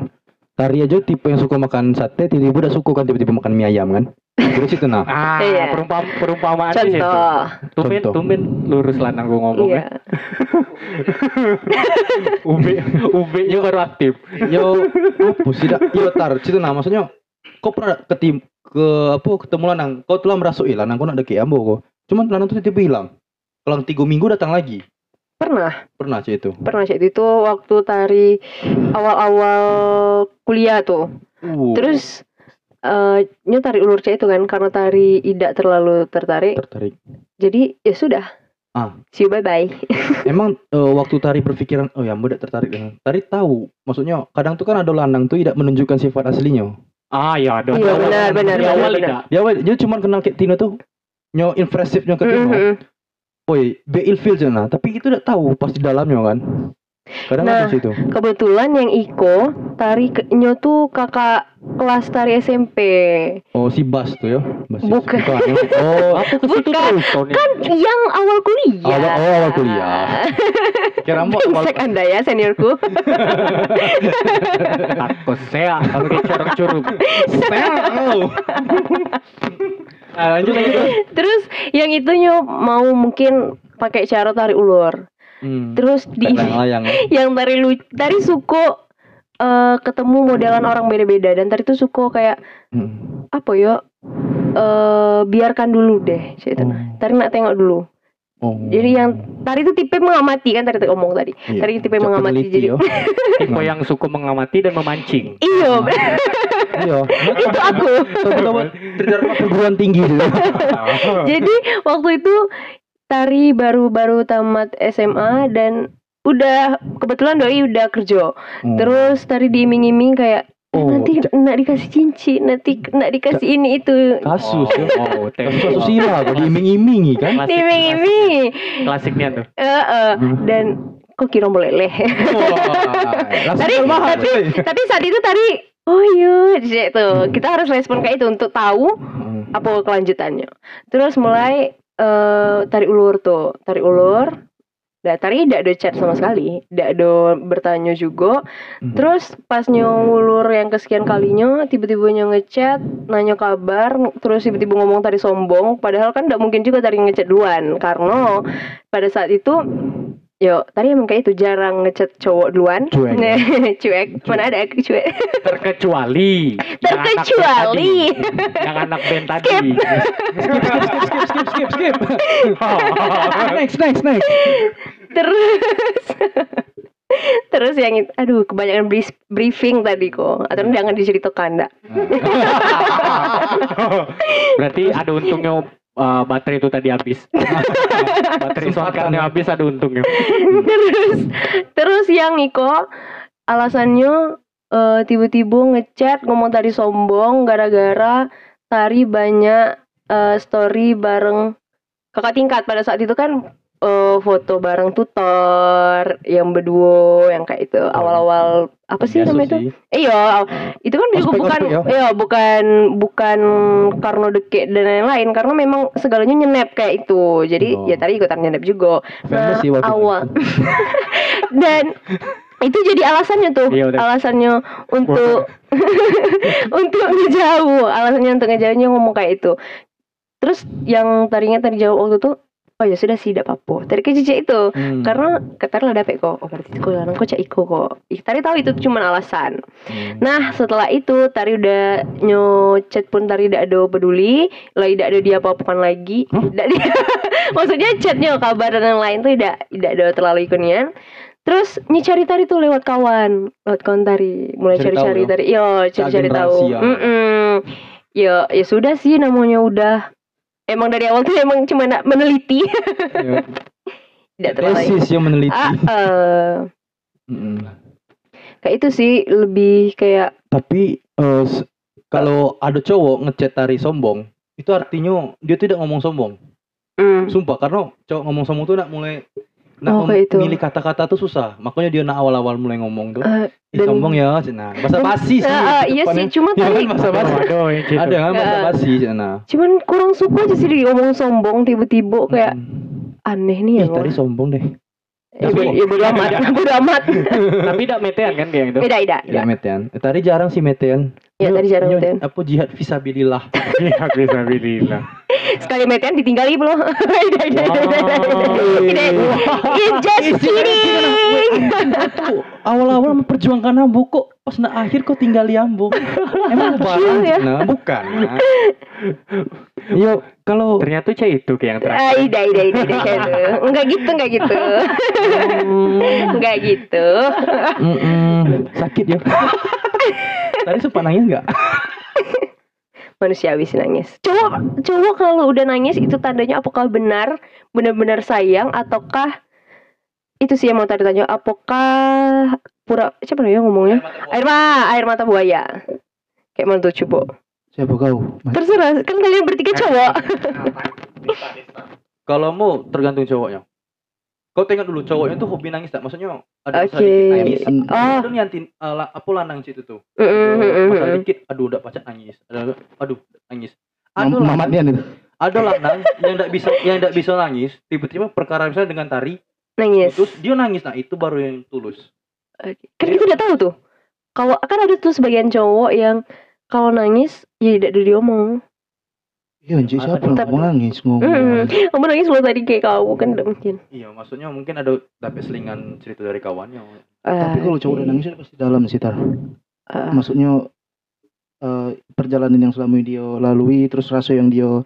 Tari aja tipe yang suka makan sate, tiba-tiba udah suka kan tiba-tiba makan mie ayam kan. Terus itu nah. Ah, Iya. perumpam perumpamaan. Contoh. Tumben, Contoh. tumben lurus lanang gua ngomong Iya. ya. Ube, ube nya baru aktif. Yo, apa sih dak? Yo tar, situ nah maksudnya kau pernah ketim ke apa ketemu lanang, kau telah merasuk lanang kau nak deket ambo kau. Cuman lanang tuh tiba-tiba hilang. Kalau tiga minggu datang lagi. Pernah, Pernah sih itu. pernah sih itu waktu tari awal-awal kuliah tuh. Uh, Terus eh nyo tari ulur cek itu kan karena tari tidak terlalu tertarik. tertarik. Jadi ya sudah. Ah. See you bye bye. Emang eh, waktu tari berpikiran, oh ya, mudah tertarik dengan tari tahu. Maksudnya kadang tuh kan ada lanang tuh tidak menunjukkan sifat aslinya. Ah ya, ada. Iya, benar, benar, Di awal tidak. Ya, dia cuma kenal kayak Tino tuh nyo impresifnya ke Tino. Mhm. Woi, be ilfil cina, tapi itu udah tahu pas di dalamnya kan. Kadang Nah, situ. Kebetulan yang Iko tari nyo tuh kakak kelas tari SMP. Oh, si Bas tuh ya. Bas Bukan. ya? Oh, Aku ke situ Bukan. terus. Kan yang awal kuliah. Awal- oh, awal kuliah. kira mau awal anda ya seniorku. Takut saya kalau kayak corong curug. Nah, lanjut lanjut. Terus yang itu nyo mau mungkin pakai cara tarik ulur. Hmm. Terus di layang-layang. yang tari lu tari suko eh, ketemu modelan orang beda-beda dan tari tuh suko kayak Hmm. apa ya eh biarkan dulu deh itu. Oh. Tari nak tengok dulu. Oh. Jadi yang tari itu tipe mengamati kan tadi ngomong tadi. Iya. Tari tipe Cok mengamati jadi. Tipe yang suka mengamati dan memancing. iyo Iya. itu aku. Perguruan tinggi gitu. Jadi waktu itu tari baru-baru tamat SMA dan udah kebetulan doi udah kerja. Hmm. Terus tari diiming-iming kayak "Eh, Oh, nanti nak dikasih cincin, nanti nak dikasih ini itu. kasus ya. Oh, Kasus kok diiming-imingi kan. Klasik, Diiming-iming. Klasiknya tuh. Eh, eh. Hmm. dan kok kira meleleh. Langsung Tadi- tapi-. Tapi saat itu tadi Oh iya, jadi tuh kita harus respon kayak itu untuk tahu Hmm. apa kelanjutannya. Terus mulai eh tarik ulur tuh, tarik ulur. Tari tidak ada chat sama sekali, tidak ada bertanya juga. Hmm. Terus pas nyulur yang kesekian kalinya, tiba-tiba nyo ngechat, nanya kabar, terus tiba-tiba ngomong tadi sombong. Padahal kan tidak mungkin juga tadi ngechat duluan, karena pada saat itu, yo tadi emang kayak itu jarang ngechat cowok duluan. Cuek. cuek. Mana ada aku cuek. Terkecuali. yang anak band Terkecuali. tadi. Yang anak band tadi. skip skip skip skip. next next next. Terus Terus yang itu, aduh kebanyakan bris- briefing tadi kok. Atau jangan diceritakan enggak. Berarti ada untungnya uh, baterai itu tadi habis. baterai soundcardnya habis ada untungnya. terus terus yang Iko alasannya eh, tiba-tiba ngechat ngomong tadi sombong gara-gara tari banyak eh, story bareng kakak tingkat pada saat itu kan eh, foto bareng tutor yang berdua yang kayak itu. Awal-awal apa sih Biasa namanya itu? sih. Eh, iya itu kan juga Ospek, bukan ya? iya bukan bukan karena deket dan lain-lain karena memang segalanya nyenep kayak itu. Jadi Oh. ya tadi ikutan nyenep juga. Famous sih itu. awal dan itu jadi alasannya tuh Iya, alasannya untuk untuk ngejauh alasannya untuk ngejauhnya ngomong kayak itu. Terus yang tadinya tadi jawab waktu itu oh ya sudah sih tidak apa-apa. Tadi ke cici itu Hmm. karena kata lah dapet kok. Oh berarti kok lanang kok cak iko kok. Tadi tahu itu cuma alasan. Hmm. Nah setelah itu Tari udah nyo chat pun Tari tidak ada peduli lah tidak ada dia apa-apakan lagi. Tidak dia maksudnya chatnya kabar dan yang lain tuh tidak tidak ada terlalu ikunian terus nyi cari Tari tuh lewat kawan lewat kawan Tari. Mulai cari-cari? Tari. Yo cari-cari tahu. Mm-mm. ya ya sudah sih namanya udah emang dari awal tuh emang cuma nak meneliti Ya. tidak terlalu Tesis yang meneliti. ah eh. Mm-mm. kayak itu sih lebih kayak Tapi s- kalau ada cowok ngechat tari sombong, itu artinya dia tidak ngomong sombong. mm, Sumpah karena cowok ngomong sombong tuh nak mulai nak Oh, kayak itu. milih kata-kata tuh susah. Makanya dia nak awal-awal mulai ngomong tuh. "Ih, dan- sombong ya, cina. Bahasa basi sih. Eh, iya sih cuma Ya tadi kan bahasa basi. Gitu. Ada kan bahasa basi cina. cuman kurang suka aja sih diomong sombong tiba-tiba kayak Mm. aneh nih ya Ih, tadi sombong deh. Ya, bo- ya bodo amat, bodo amat. Tapi tidak metean kan kayak gitu. Beda, beda. Tidak metean. Tadi jarang sih metean. Ya, tadi jarang nyo- metean. Apa jihad visabilillah. Iya bisa bilang. Sekali metean ditinggali belum? Tidak, tidak, tidak, tidak. It's just kidding. Awal-awal memperjuangkan Ambo kok pas na akhir kok tinggal di Ambo. Emang barang ya? nah, bukan. Nah. Yo, kalau Ternyata cah itu kayak yang Ah, terakhir. ida, ida, ida, ida, gitu. Enggak gitu, enggak gitu. Enggak gitu. Sakit ya. Tadi sempat nangis nggak? Manusiawi sih nangis. Cowok, cowok kalau udah nangis itu tandanya apakah benar, benar-benar sayang ataukah itu sih yang mau tadi tanya apakah pura siapa ya ngomongnya air mata air mata buaya kayak mana tuh coba Siapa kau? Mas? terserah kan kalian bertiga cowok Kalau mau tergantung cowoknya. Kau tengok dulu cowoknya tuh hobi nangis tak? Maksudnya ada Oke. sedikit nangis. Oh. Nih antin, uh, la- apa tuh. Mm, mm, mm, mm, Masa dikit, aduh udah pacar nangis. Ada, aduh nangis. Lanang, Mamatnya nih. ada lanang yang tidak bisa yang tidak bisa nangis. Tiba-tiba perkara misalnya dengan tari, nangis terus dia nangis. Nah itu baru yang tulus. Oke. kan kita udah tahu tuh kalau kan ada tuh sebagian cowok yang kalau nangis ya tidak ada diomong Iya anjir siapa yang Tapi- ngomong nangis ngomong. Mm, kamu nangis lo tadi kayak kamu kan tidak mungkin Iya, maksudnya mungkin ada dapat selingan cerita dari kawannya. Tapi kalau cowok udah nangis itu pasti dalam sih tar. Maksudnya eh, perjalanan yang selama ini dia lalui terus rasa yang dia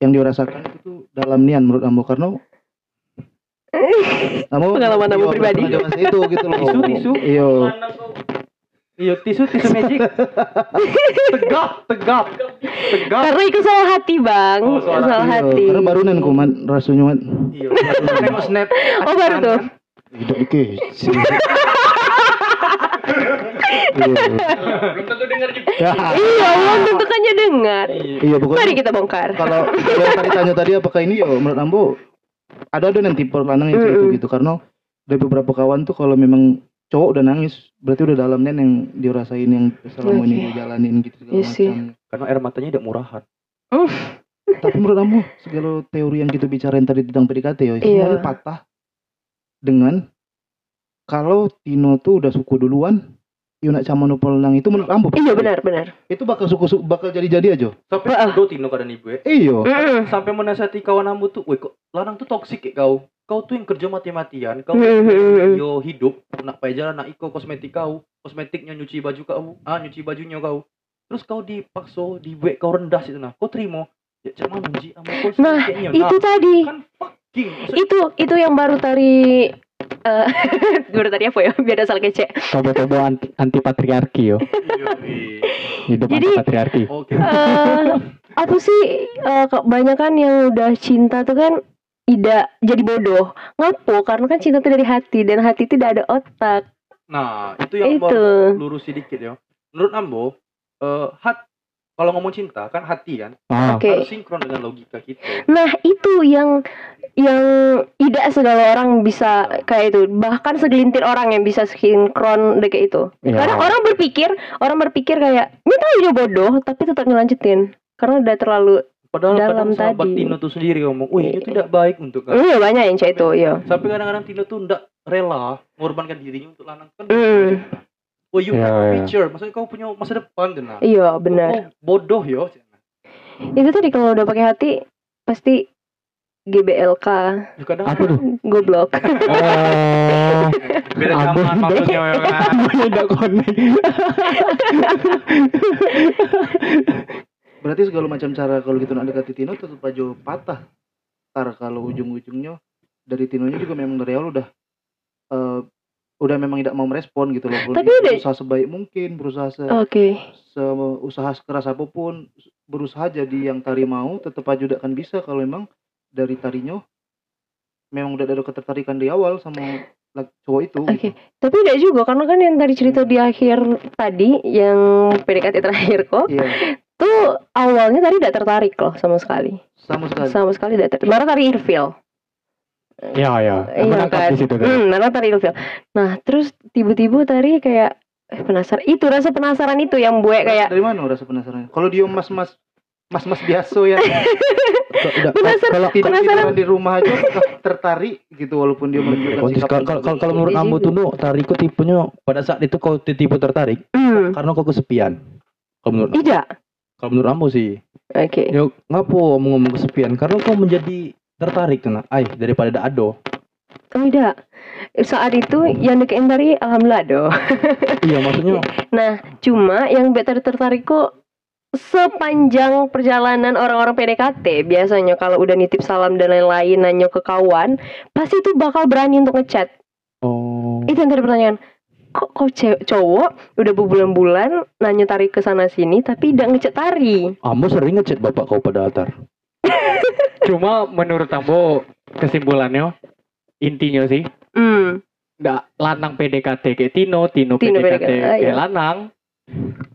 yang dia rasakan itu tuh dalam nian menurut Ambo karena Ambo Pengalaman Ambo iya, pribadi. itu gitu loh. Tisu, tisu. Iya. Iya, tisu, tisu magic. tegap, tegap, tegap. karena itu salah hati bang Oh, salah salah hati Karena barunan kok man rasanya man. Iya, snap. oh baru tuh Hidup dike. Belum tentu dengar juga. Ya. iya belum tentu kan dengar Iya. Pokoknya mari kita bongkar kalau yang tadi tanya tadi apakah ini ya menurut Ambo ada ada nanti lanang yang gitu karena dari beberapa kawan tuh kalau memang cowok udah nangis berarti udah dalam nen yang dia rasain yang selama ini Oke. dia jalanin gitu segala Iya sih. macam. Karena air matanya tidak murahan. Tapi menurut Ambo segala teori yang kita bicarain tadi tentang PDKT ya Iya. semuanya patah dengan kalau Tino tuh udah suku duluan Yuna sama Nopolnang itu menurut Ambo iya benar benar itu bakal suku, suku bakal jadi-jadi aja Sampai do tino kadang ibu ya. iyo Mm-mm. Sampai menasihati kawan ambu tuh, woi kok lanang tuh toksik kayak kau. Kau tuh yang kerja mati-matian, kau yo hidup nak pakai jalan nak iko kosmetik kau, kosmetiknya nyuci baju kau, ah nyuci bajunya kau. Terus kau dipaksa, dibuat kau rendah situ nah. Kau terima? Ya cak mana ji sama kau Nah, sedikitnya. itu tadi kan fucking. Maksudnya, itu itu yang baru tadi eh baru tadi apa ya biar asal kece Coba-coba anti, anti patriarki yo. iya, iya. Hidup Jadi- anti patriarki. Oke. eh apa sih eh, kebanyakan yang udah cinta tuh kan tidak jadi bodoh ngapo karena kan cinta itu dari hati dan hati itu tidak ada otak Nah, itu yang itu lurus sedikit ya. Menurut Ambo, eh hat kalau ngomong cinta kan hati kan Ah, Oke. harus sinkron dengan logika kita. nah itu yang yang tidak segala orang bisa kayak itu bahkan segelintir orang yang bisa sinkron kayak itu Iya. kadang orang berpikir orang berpikir kayak ini tahu dia bodoh tapi tetap ngelanjutin karena udah terlalu Padahal Dalam kadang sahabat tadi. Tino tuh sendiri ngomong, wih itu tidak baik untuk kamu. iya banyak yang kayak itu iya Sampai kadang-kadang Tino tuh tidak rela mengorbankan dirinya untuk lanang kan. Mm. Oh you Iya, have a iya. future, maksudnya kau punya masa depan nah. iya benar Oh, bodoh yo. itu tadi kalau udah pakai hati pasti GBLK kadang apa tuh? goblok Oh, beda zaman maksudnya ya kan. beda konek. Berarti segala macam cara kalau gitu nak dekati Tino tetap aja patah. Ntar kalau ujung-ujungnya dari Tinonya juga memang dari awal udah eh, udah memang tidak mau merespon gitu loh. Tapi berusaha sebaik mungkin, berusaha se, oke se- usaha sekeras apa pun, berusaha jadi yang tari mau, tetap aja udah akan bisa kalau memang dari tarinya memang udah ada ketertarikan di awal sama cowok itu. Oke. gitu. Tapi tidak juga karena kan yang tadi cerita di akhir tadi yang PDKT terakhir kok Iya, tuh awalnya tadi tidak tertarik loh sama sekali. sama sekali. Sama sekali tidak tertarik. Malah tadi ilfeel. Ya ya. Iya Menangkap kan. di situ tadi. Hmm, malah tadi ilfeel. Nah, terus tiba-tiba tadi kayak eh, penasaran. Itu rasa penasaran itu yang buat kayak dari mana rasa penasaran? Kalau dia mas-mas mas-mas biasa ya Udah, Penasaran- kalau tidur Penasaran. di rumah aja tertarik gitu walaupun dia menunjukkan kalau sikap kalau kalau, kalau, kalau menurut Iya ambo juga. tuh nu tarikku tipenya pada saat itu kau tipe tertarik Hmm. karena kau kesepian. Kalau menurut Tidak. Kalau menurut ambo sih. Oke. Yo ngapo mau ngomong kesepian karena kau menjadi tertarik kena ay daripada dak ado. Oh tidak. Saat itu yang deketin tadi alhamdulillah do. iya maksudnya Nah, cuma yang better tertarik kok sepanjang perjalanan orang-orang PDKT biasanya kalau udah nitip salam dan lain-lain nanya ke kawan pasti tuh bakal berani untuk ngechat oh itu yang tadi pertanyaan kok kok cowok udah berbulan-bulan nanya tarik ke sana sini tapi tidak ngechat tari ambo sering ngechat bapak kau pada altar. Cuma menurut Ambo kesimpulannya intinya sih hmm nggak lanang PDKT kayak Tino, Tino, Tino PDKT, PDKT, kayak iya. lanang.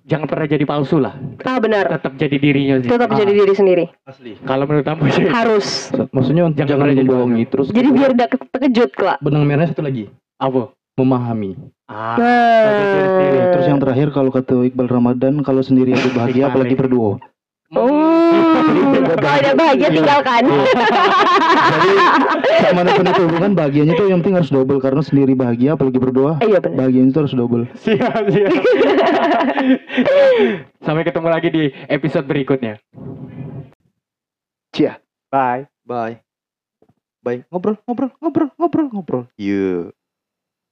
Jangan pernah jadi palsu lah. ah benar Tetap jadi dirinya sih. tetap Ah, jadi diri sendiri Asli. Kalau menurut Ambo sih. harus Maksudnya Jangan jangan, membohongi terus. jadi biar tidak ke- terkejut kelak benang merahnya satu lagi Apa? memahami. Ah, nah terus yang terakhir kalau kata Iqbal Ramadan kalau sendiri aja bahagia apalagi ya. berdua oh kalau ada bahagia tinggalkan jadi sama itu hubungan bahagianya tuh yang penting harus double karena sendiri bahagia apalagi berdua iya benar bahagianya itu harus double siap, siap. Sampai ketemu lagi di episode berikutnya. Cia Bye. Bye. Bye. Ngobrol, ngobrol, ngobrol, ngobrol, ngobrol. Yeah.